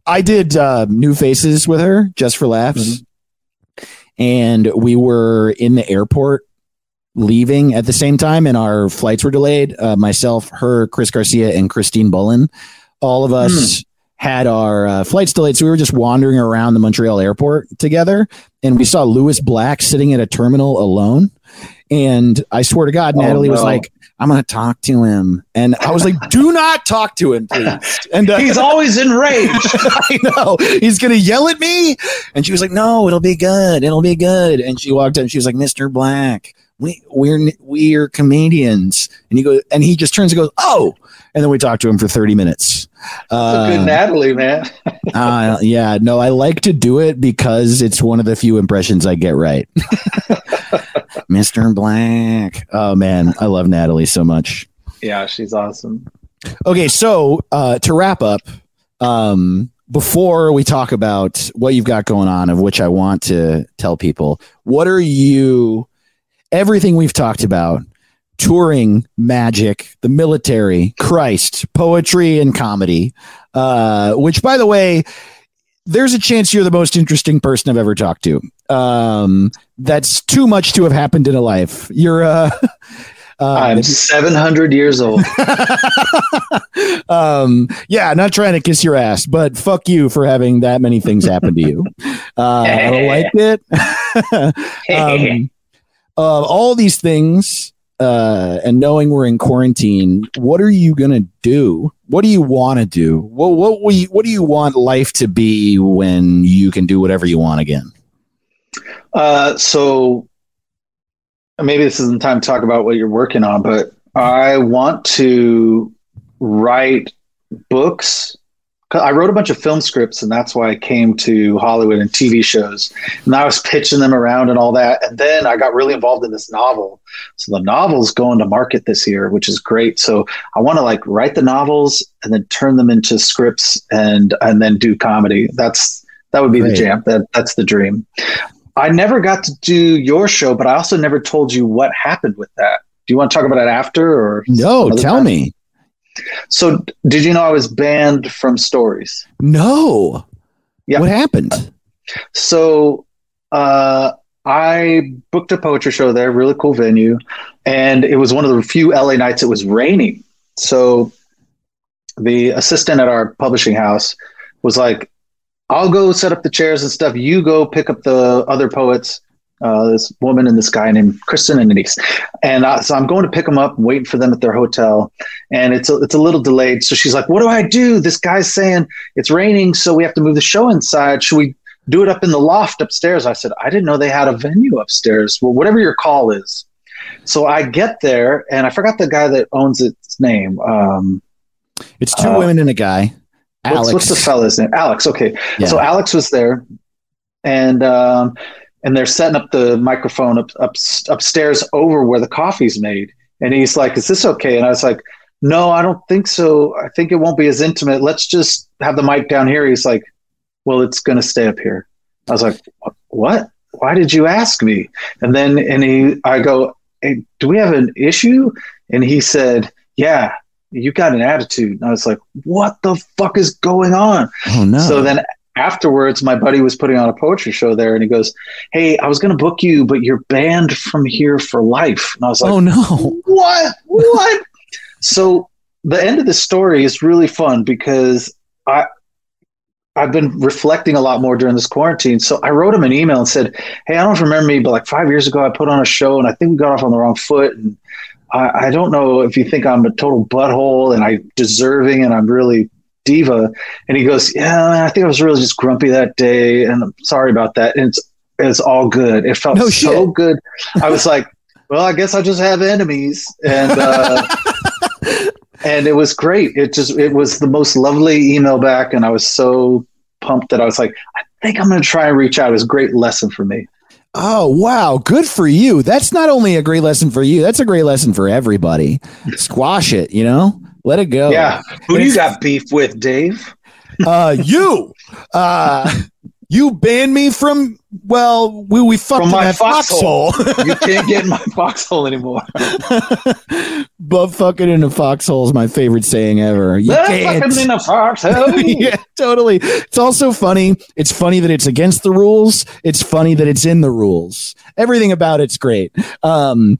i did uh new faces with her just for laughs and we were in the airport leaving at the same time and our flights were delayed. Uh, myself her chris garcia and christine bullen all of us had our uh, flights delayed. So we were just wandering around the montreal airport together and we saw lewis black sitting at a terminal alone. And i swear to god
Oh,
natalie was like i'm gonna talk to him and i was like do not talk to him please and uh,
He's always enraged. [LAUGHS]
I know. He's going to yell at me. And she was like, no, it'll be good. It'll be good. And she walked and she was like, Mr. Black, we, we're, we're comedians. And he goes, and he just turns and goes, oh. And then we talk to him for 30 minutes. Uh,
good Natalie, man. [LAUGHS]
uh, yeah, no, I like to do it because it's one of the few impressions I get right. [LAUGHS] Mr. Black. Oh man, I love Natalie so much.
Yeah, she's awesome.
Okay, so uh, to wrap up, um, before we talk about what you've got going on, of which I want to tell people, what are you, everything we've talked about, touring, magic, the military, Christ, poetry, and comedy, uh, which, by the way, there's a chance you're the most interesting person I've ever talked to. Um, that's too much to have happened in a life. You're, uh, uh, [LAUGHS]
I'm 700 years old. [LAUGHS]
um, yeah, not trying to kiss your ass, but fuck you for having that many things happen to you. Uh, I don't like [LAUGHS] it. um, uh, all these things uh, and knowing we're in quarantine, what are you gonna do? What do you want to do? What what we what do you want life to be when you can do whatever you want again?
Uh, so maybe this isn't time to talk about what you're working on, but I want to write books. I wrote a bunch of film scripts, and that's why I came to Hollywood and TV shows. And I was pitching them around and all that. And then I got really involved in this novel. So the novel's going to market this year, which is great. So I want to like write the novels and then turn them into scripts and and then do comedy. That's that would be
Great.
the jam. That that's the dream. I never got to do your show, but I also never told you what happened with that. Do you want to talk about it after or
No, tell
time?
me.
So, did you know I was banned from stories?
No.
Yeah.
What happened?
So, uh, I booked a poetry show there, really cool venue, and it was one of the few LA nights it was raining. So, the assistant at our publishing house was like, "I'll go set up the chairs and stuff. You go pick up the other poets." Uh, this woman and this guy named Kristen and Denise, and uh, so I'm going to pick them up, waiting for them at their hotel, and it's a, it's a little delayed. So she's like, "What do I do? This guy's saying it's raining, so we have to move the show inside. Should we do it up in the loft upstairs?" I said, "I didn't know they had a venue upstairs. Well, whatever your call is." So I get there, and I forgot the guy that owns its name. Um,
It's two
Uh,
women and a guy. Alex.
What's, what's the fella's name? Alex. Okay.
Yeah.
So Alex was there, and um, and they're setting up the microphone up, up upstairs over where the coffee's made. And he's like, "Is this okay?" And I was like, "No, I don't think so. I think it won't be as intimate. Let's just have the mic down here." He's like, "Well, it's going to stay up here." I was like, "What? Why did you ask me?" And then and he, I go, hey, "Do we have an issue?" And he said, "Yeah." You got an attitude. And I was like, what the fuck is going on?
oh no.
So then afterwards, my buddy was putting on a poetry show there, and he goes, "Hey, I was going to book you, but you're banned from here for life." And I was like,
oh no.
"What? What?" so the end of the story is really fun because I. I've been reflecting a lot more during this quarantine. So I wrote him an email and said, Hey, I don't know if you remember me, but like five years ago, I put on a show and I think we got off on the wrong foot. And I, I don't know if you think I'm a total butthole and I'm deserving and I'm really diva. And he goes, Yeah, I think I was really just grumpy that day. And I'm sorry about that. And it's, it's all good. It felt
No
so good. I was like, Well, I guess I just have enemies. And, uh, [LAUGHS] and it was great. It just, it was the most lovely email back. And I was so pumped that I was like, I think I'm going to try and reach out. It was a great lesson for me.
Oh wow, good for you. That's not only a great lesson for you, that's a great lesson for everybody. Squash it, you know? Let it go.
Yeah. Who do you got beef with, Dave?
Uh you uh you banned me from well, we we fucked
From
in
my foxhole.
foxhole. [LAUGHS]
You can't get in my [LAUGHS] foxhole anymore.
but fucking in a foxhole is my favorite saying ever. You can't.
fucking in a [LAUGHS] foxhole.
yeah, totally. It's also funny. It's funny that it's against the rules. It's funny that it's in the rules. Everything about it's great. Um,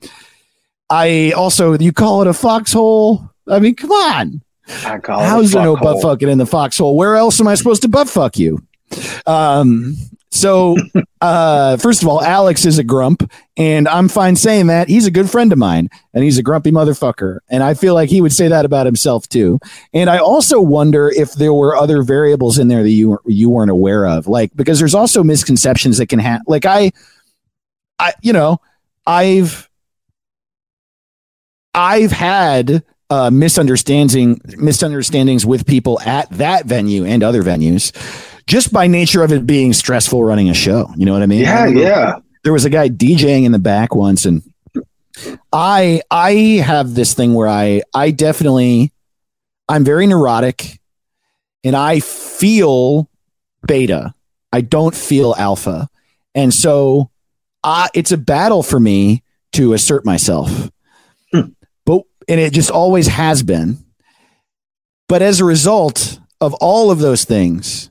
I also you call it a foxhole. I mean, come on.
I it a
How's there no butt fucking in the foxhole? Where else am I supposed to butt fuck you? Um, so [LAUGHS] uh, first of all, Alex is a grump, and I'm fine saying that. He's a good friend of mine, and he's a grumpy motherfucker. And I feel like he would say that about himself too. And I also wonder if there were other variables in there that you you weren't aware of, like because there's also misconceptions that can happen. Like I, I, you know, I've I've had uh, misunderstanding misunderstandings with people at that venue and other venues, just by nature of it being stressful running a show. You know what I mean?
Yeah, yeah.
There was a guy DJing in the back once, and I I have this thing where I I definitely I'm very neurotic, and I feel beta. I don't feel alpha, and so I, it's a battle for me to assert myself. And it just always has been. But as a result of all of those things,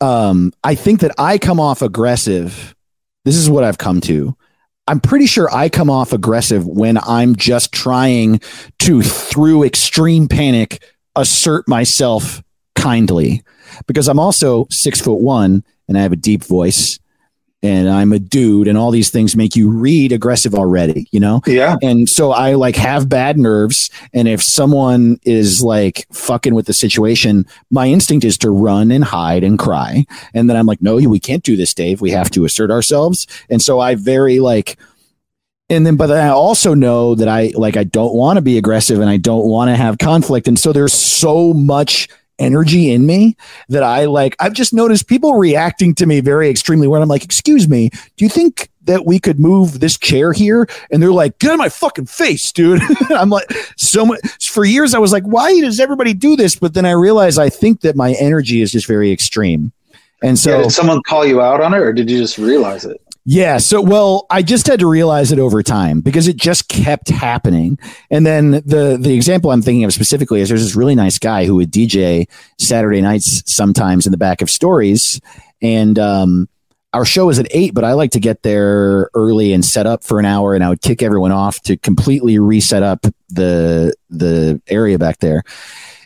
um, I think that I come off aggressive. This is what I've come to. I'm pretty sure I come off aggressive when I'm just trying to, through extreme panic, assert myself kindly because I'm also six foot one and I have a deep voice and I'm a dude and all these things make you read aggressive already, you know?
Yeah.
And so I like have bad nerves. And if someone is like fucking with the situation, my instinct is to run and hide and cry. And then I'm like, no, we can't do this, Dave. We have to assert ourselves. And so I very like, and then, but then I also know that I like, I don't want to be aggressive and I don't want to have conflict. And so there's so much energy in me that I like. I've just noticed people reacting to me very extremely when I'm like, excuse me, do you think that we could move this chair here? And they're like, get out of my fucking face, dude. [LAUGHS] I'm like, so much for years, I was like, why does everybody do this? But then I realized I think that my energy is just very extreme. And so,
yeah, did someone call you out on it, or did you just realize it?
Yeah. So, well, I just had to realize it over time because it just kept happening. And then the the example I'm thinking of specifically is there's this really nice guy who would DJ Saturday nights sometimes in the back of stories, and um, our show is at eight, but I like to get there early and set up for an hour, and I would kick everyone off to completely reset up the the area back there.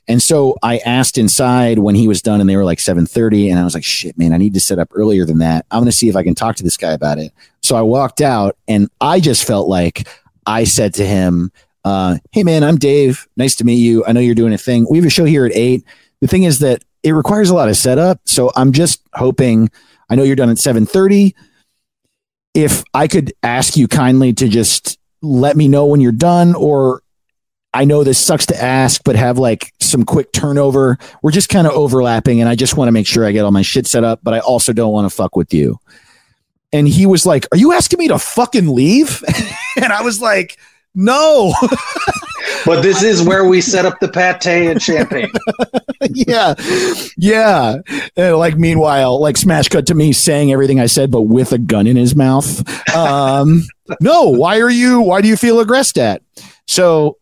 And so I asked inside when he was done and they were like 7:30 and I was like shit man I need to set up earlier than that. I'm going to see if I can talk to this guy about it. So I walked out and I just felt like I said to him uh, hey man, I'm Dave. Nice to meet you. I know you're doing a thing. We have a show here at 8. The thing is that it requires a lot of setup, so I'm just hoping I know you're done at 7:30 if I could ask you kindly to just let me know when you're done or I know this sucks to ask, but have like some quick turnover. We're just kind of overlapping, and I just want to make sure I get all my shit set up, but I also don't want to fuck with you. And he was like, Are you asking me to fucking leave? [LAUGHS] and I was like, No. [LAUGHS]
But this is where we set up the pate and champagne. [LAUGHS]
yeah. Yeah. And like, meanwhile, like, smash cut to me saying everything I said, but with a gun in his mouth. Um, no, why are you, why do you feel aggressed at? So,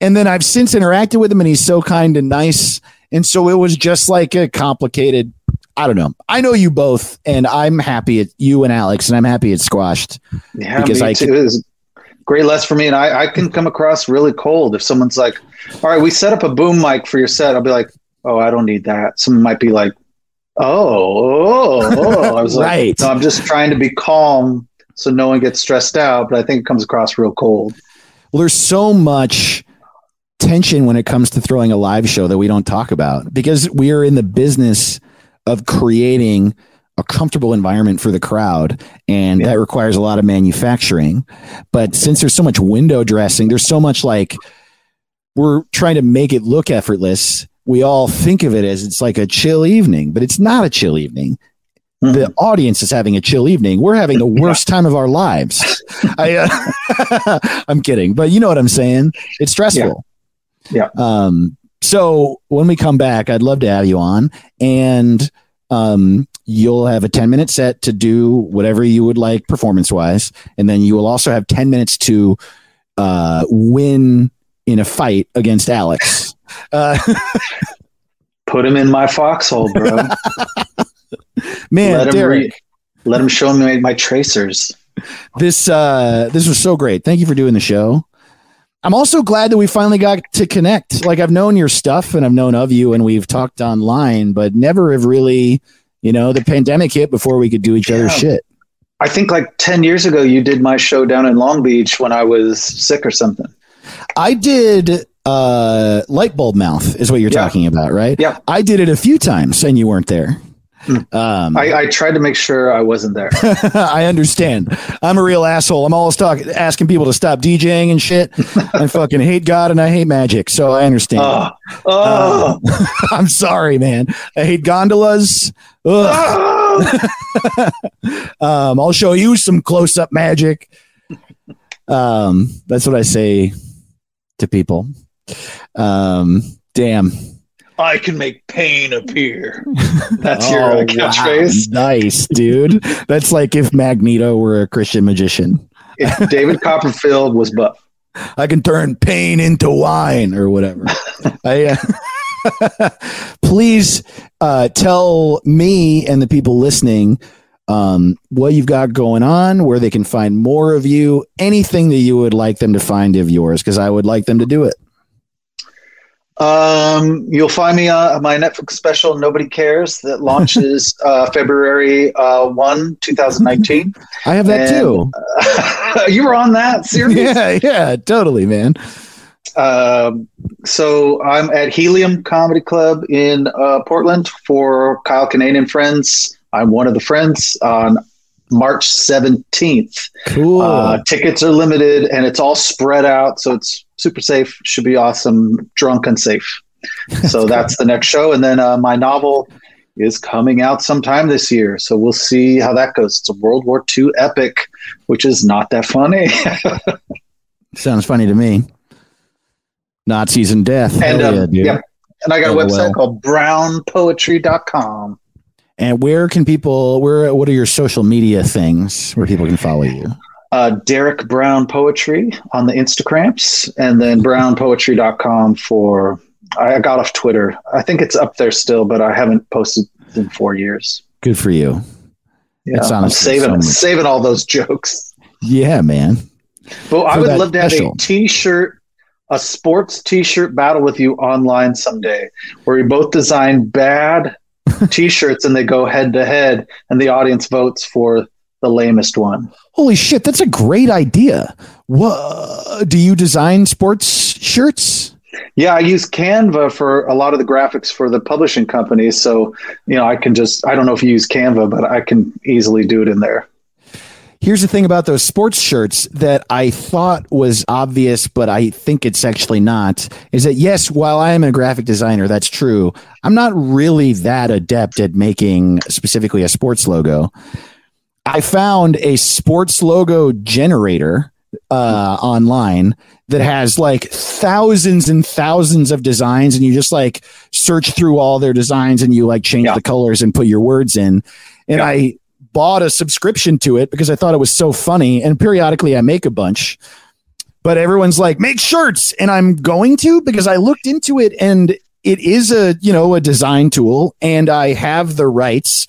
and then I've since interacted with him and he's so kind and nice. And so it was just like a complicated, I don't know. I know you both and I'm happy at you and Alex and I'm happy it's squashed.
Yeah,
Because
me
I
too. It was great less for me, and I, I can come across really cold if someone's like, "All right, we set up a boom mic for your set." I'll be like, "Oh, I don't need that." Someone might be like, "Oh, oh, oh." I was
Right.
like, "No, I'm just trying to be calm so no one gets stressed out." But I think it comes across real cold.
Well, there's so much tension when it comes to throwing a live show that we don't talk about because we are in the business of creating a comfortable environment for the crowd and
Yeah.
that requires a lot of manufacturing but since there's so much window dressing there's so much like we're trying to make it look effortless we all think of it as it's like a chill evening but it's not a chill evening the audience is having a chill evening. We're having the [LAUGHS] worst time of our lives. I, uh, [LAUGHS] I'm kidding, but you know what I'm saying. It's stressful.
Yeah.
Um. So when we come back, I'd love to have you on, and um, you'll have a 10 minute set to do whatever you would like performance wise, and then you will also have 10 minutes to uh, win in a fight against Alex. [LAUGHS] Uh,
Put him in my foxhole, bro. [LAUGHS]
man,
let him
Derek.
re- let him show me my tracers.
this uh this was so great thank you for doing the show i'm also glad that we finally got to connect like i've known your stuff and i've known of you and we've talked online but never have really you know the pandemic hit before we could do each other's shit
I think like ten years ago, you did my show down in Long Beach when I was sick or something.
i did uh light bulb mouth is what you're
Yeah.
talking about right
Yeah.
i did it a few times and you weren't there. Um
I, I tried to make sure I wasn't there. [LAUGHS]
I understand. I'm a real asshole. I'm always talking, asking people to stop DJing and shit. I [LAUGHS] fucking hate God and I hate magic, so I understand.
Oh, oh, [LAUGHS]
I'm sorry, man. I hate gondolas.
Oh.
Um, I'll show you some close up magic. Um, that's what I say to people. Um, damn.
I can make pain appear. [LAUGHS] That's
Oh,
your uh,
wow.
catchphrase.
Nice, dude. That's like if Magneto were a Christian magician.
If David [LAUGHS] Copperfield was buff.
I can turn pain into wine or whatever. [LAUGHS] I, uh, please uh, tell me and the people listening um, what you've got going on, where they can find more of you, anything that you would like them to find of yours, because I would like them to do it.
Um, you'll find me on my Netflix special, Nobody Cares, that launches [LAUGHS] uh, February uh, 1, 2019.
I have that
And-
too. [LAUGHS]
you were on that series? [LAUGHS]
Yeah, yeah, totally, man.
Um, so I'm at Helium Comedy Club in uh, Portland for Kyle Kinane and Friends. I'm one of the friends on March 17th.
Cool.
Uh, tickets are limited and it's all spread out, so it's super safe. Should be awesome, drunk and safe. So that's the next show, and then uh, my novel is coming out sometime this year. So we'll see how that goes. It's a World War II epic, which is not that funny. [LAUGHS]
Sounds funny to me. Nazis and death.
and um,
yeah,
yeah, and I got a
Oh,
website called brownpoetry.com.
And where can people? Where? What are your social media things where people can follow you?
Uh, Derek Brown Poetry on the Instagrams, and then brownpoetry.com for. I got off Twitter. I think it's up there still, but I haven't posted in four years.
Good for you.
Yeah,
It's
I'm saving
so
saving all those jokes.
Yeah, man.
But I would love to have
special.
a T-shirt, a sports T-shirt battle with you online someday, where we both design bad [LAUGHS] T-shirts and they go head to head, and the audience votes for the lamest one.
Holy shit, that's a great idea. What do you design sports shirts?
Yeah, I use Canva for a lot of the graphics for the publishing companies, so you know I can just I don't know if you use Canva, but I can easily do it in there.
Here's the thing about those sports shirts that I thought was obvious, but I think it's actually not. Is that yes, while I am a graphic designer, that's true. I'm not really that adept at making specifically a sports logo. I found a sports logo generator uh, online that has like thousands and thousands of designs, and you just like search through all their designs and you like change
Yeah.
the colors and put your words in. And
Yeah.
I bought a subscription to it because I thought it was so funny. And periodically I make a bunch, but everyone's like, make shirts. And I'm going to because I looked into it and it is a, you know, a design tool and I have the rights,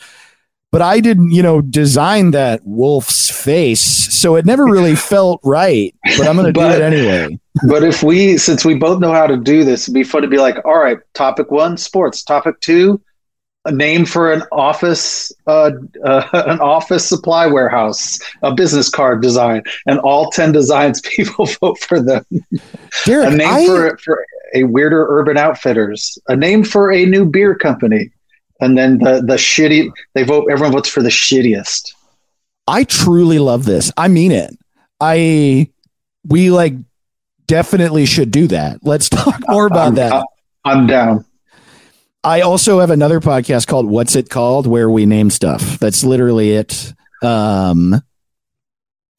but I didn't, you know, design that wolf's face. So it never really [LAUGHS] felt right, but I'm going to do it anyway.
But if we, since we both know how to do this, it'd be fun to be like, all right, topic one, sports. Topic two, a name for an office, uh, uh, [LAUGHS] an office supply warehouse, a business card design, and all ten designs [LAUGHS] people vote for them.
Derek,
A name
I-
for for a weirder Urban Outfitters, a name for a new beer company, and then the the shitty. They vote. Everyone votes for the shittiest.
I truly love this. I mean it. I we like definitely should do that. Let's talk more about
I'm,
that.
I'm down.
I also have another podcast called What's It Called where we name stuff. That's literally it. Um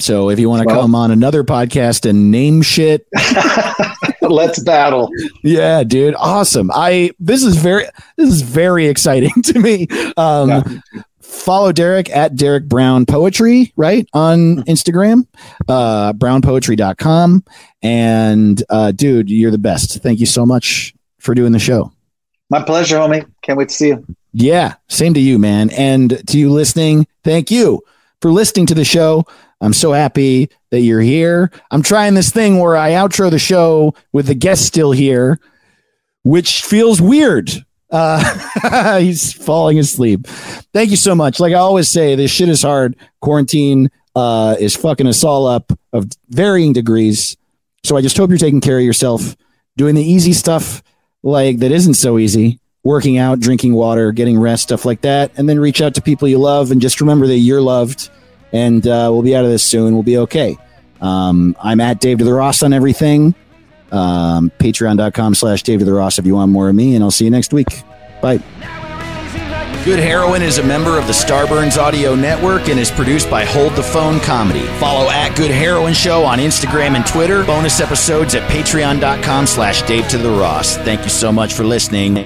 so if you want to
Well-
come on another podcast and name shit, [LAUGHS] [LAUGHS]
Let's battle.
yeah, dude, awesome. I this is very this is very exciting [LAUGHS] to me. Um
Yeah.
follow Derek at Derek Brown Poetry, right? On Instagram, uh brownpoetry.com. And uh dude, you're the best. Thank you so much for doing the show.
My pleasure, homie. Can't wait to see you.
Yeah, same to you, man. And to you listening, thank you for listening to the show. I'm so happy that you're here. I'm trying this thing where I outro the show with the guest still here, which feels weird. Uh, [LAUGHS] he's falling asleep. Thank you so much. Like I always say, this shit is hard. Quarantine uh, is fucking us all up of varying degrees. So I just hope you're taking care of yourself, doing the easy stuff like that isn't so easy working out, drinking water, getting rest, stuff like that. And then reach out to people you love and just remember that you're loved. And uh, we'll be out of this soon. We'll be okay. Um, I'm at Dave to the Ross on everything. Um, Patreon.com slash Dave to the Ross if you want more of me. And I'll see you next week. Bye. Good Heroin is a member of the Starburns Audio Network and is produced by Hold the Phone Comedy. Follow at Good Heroin Show on Instagram and Twitter. Bonus episodes at patreon.com slash Dave to the Ross. Thank you so much for listening.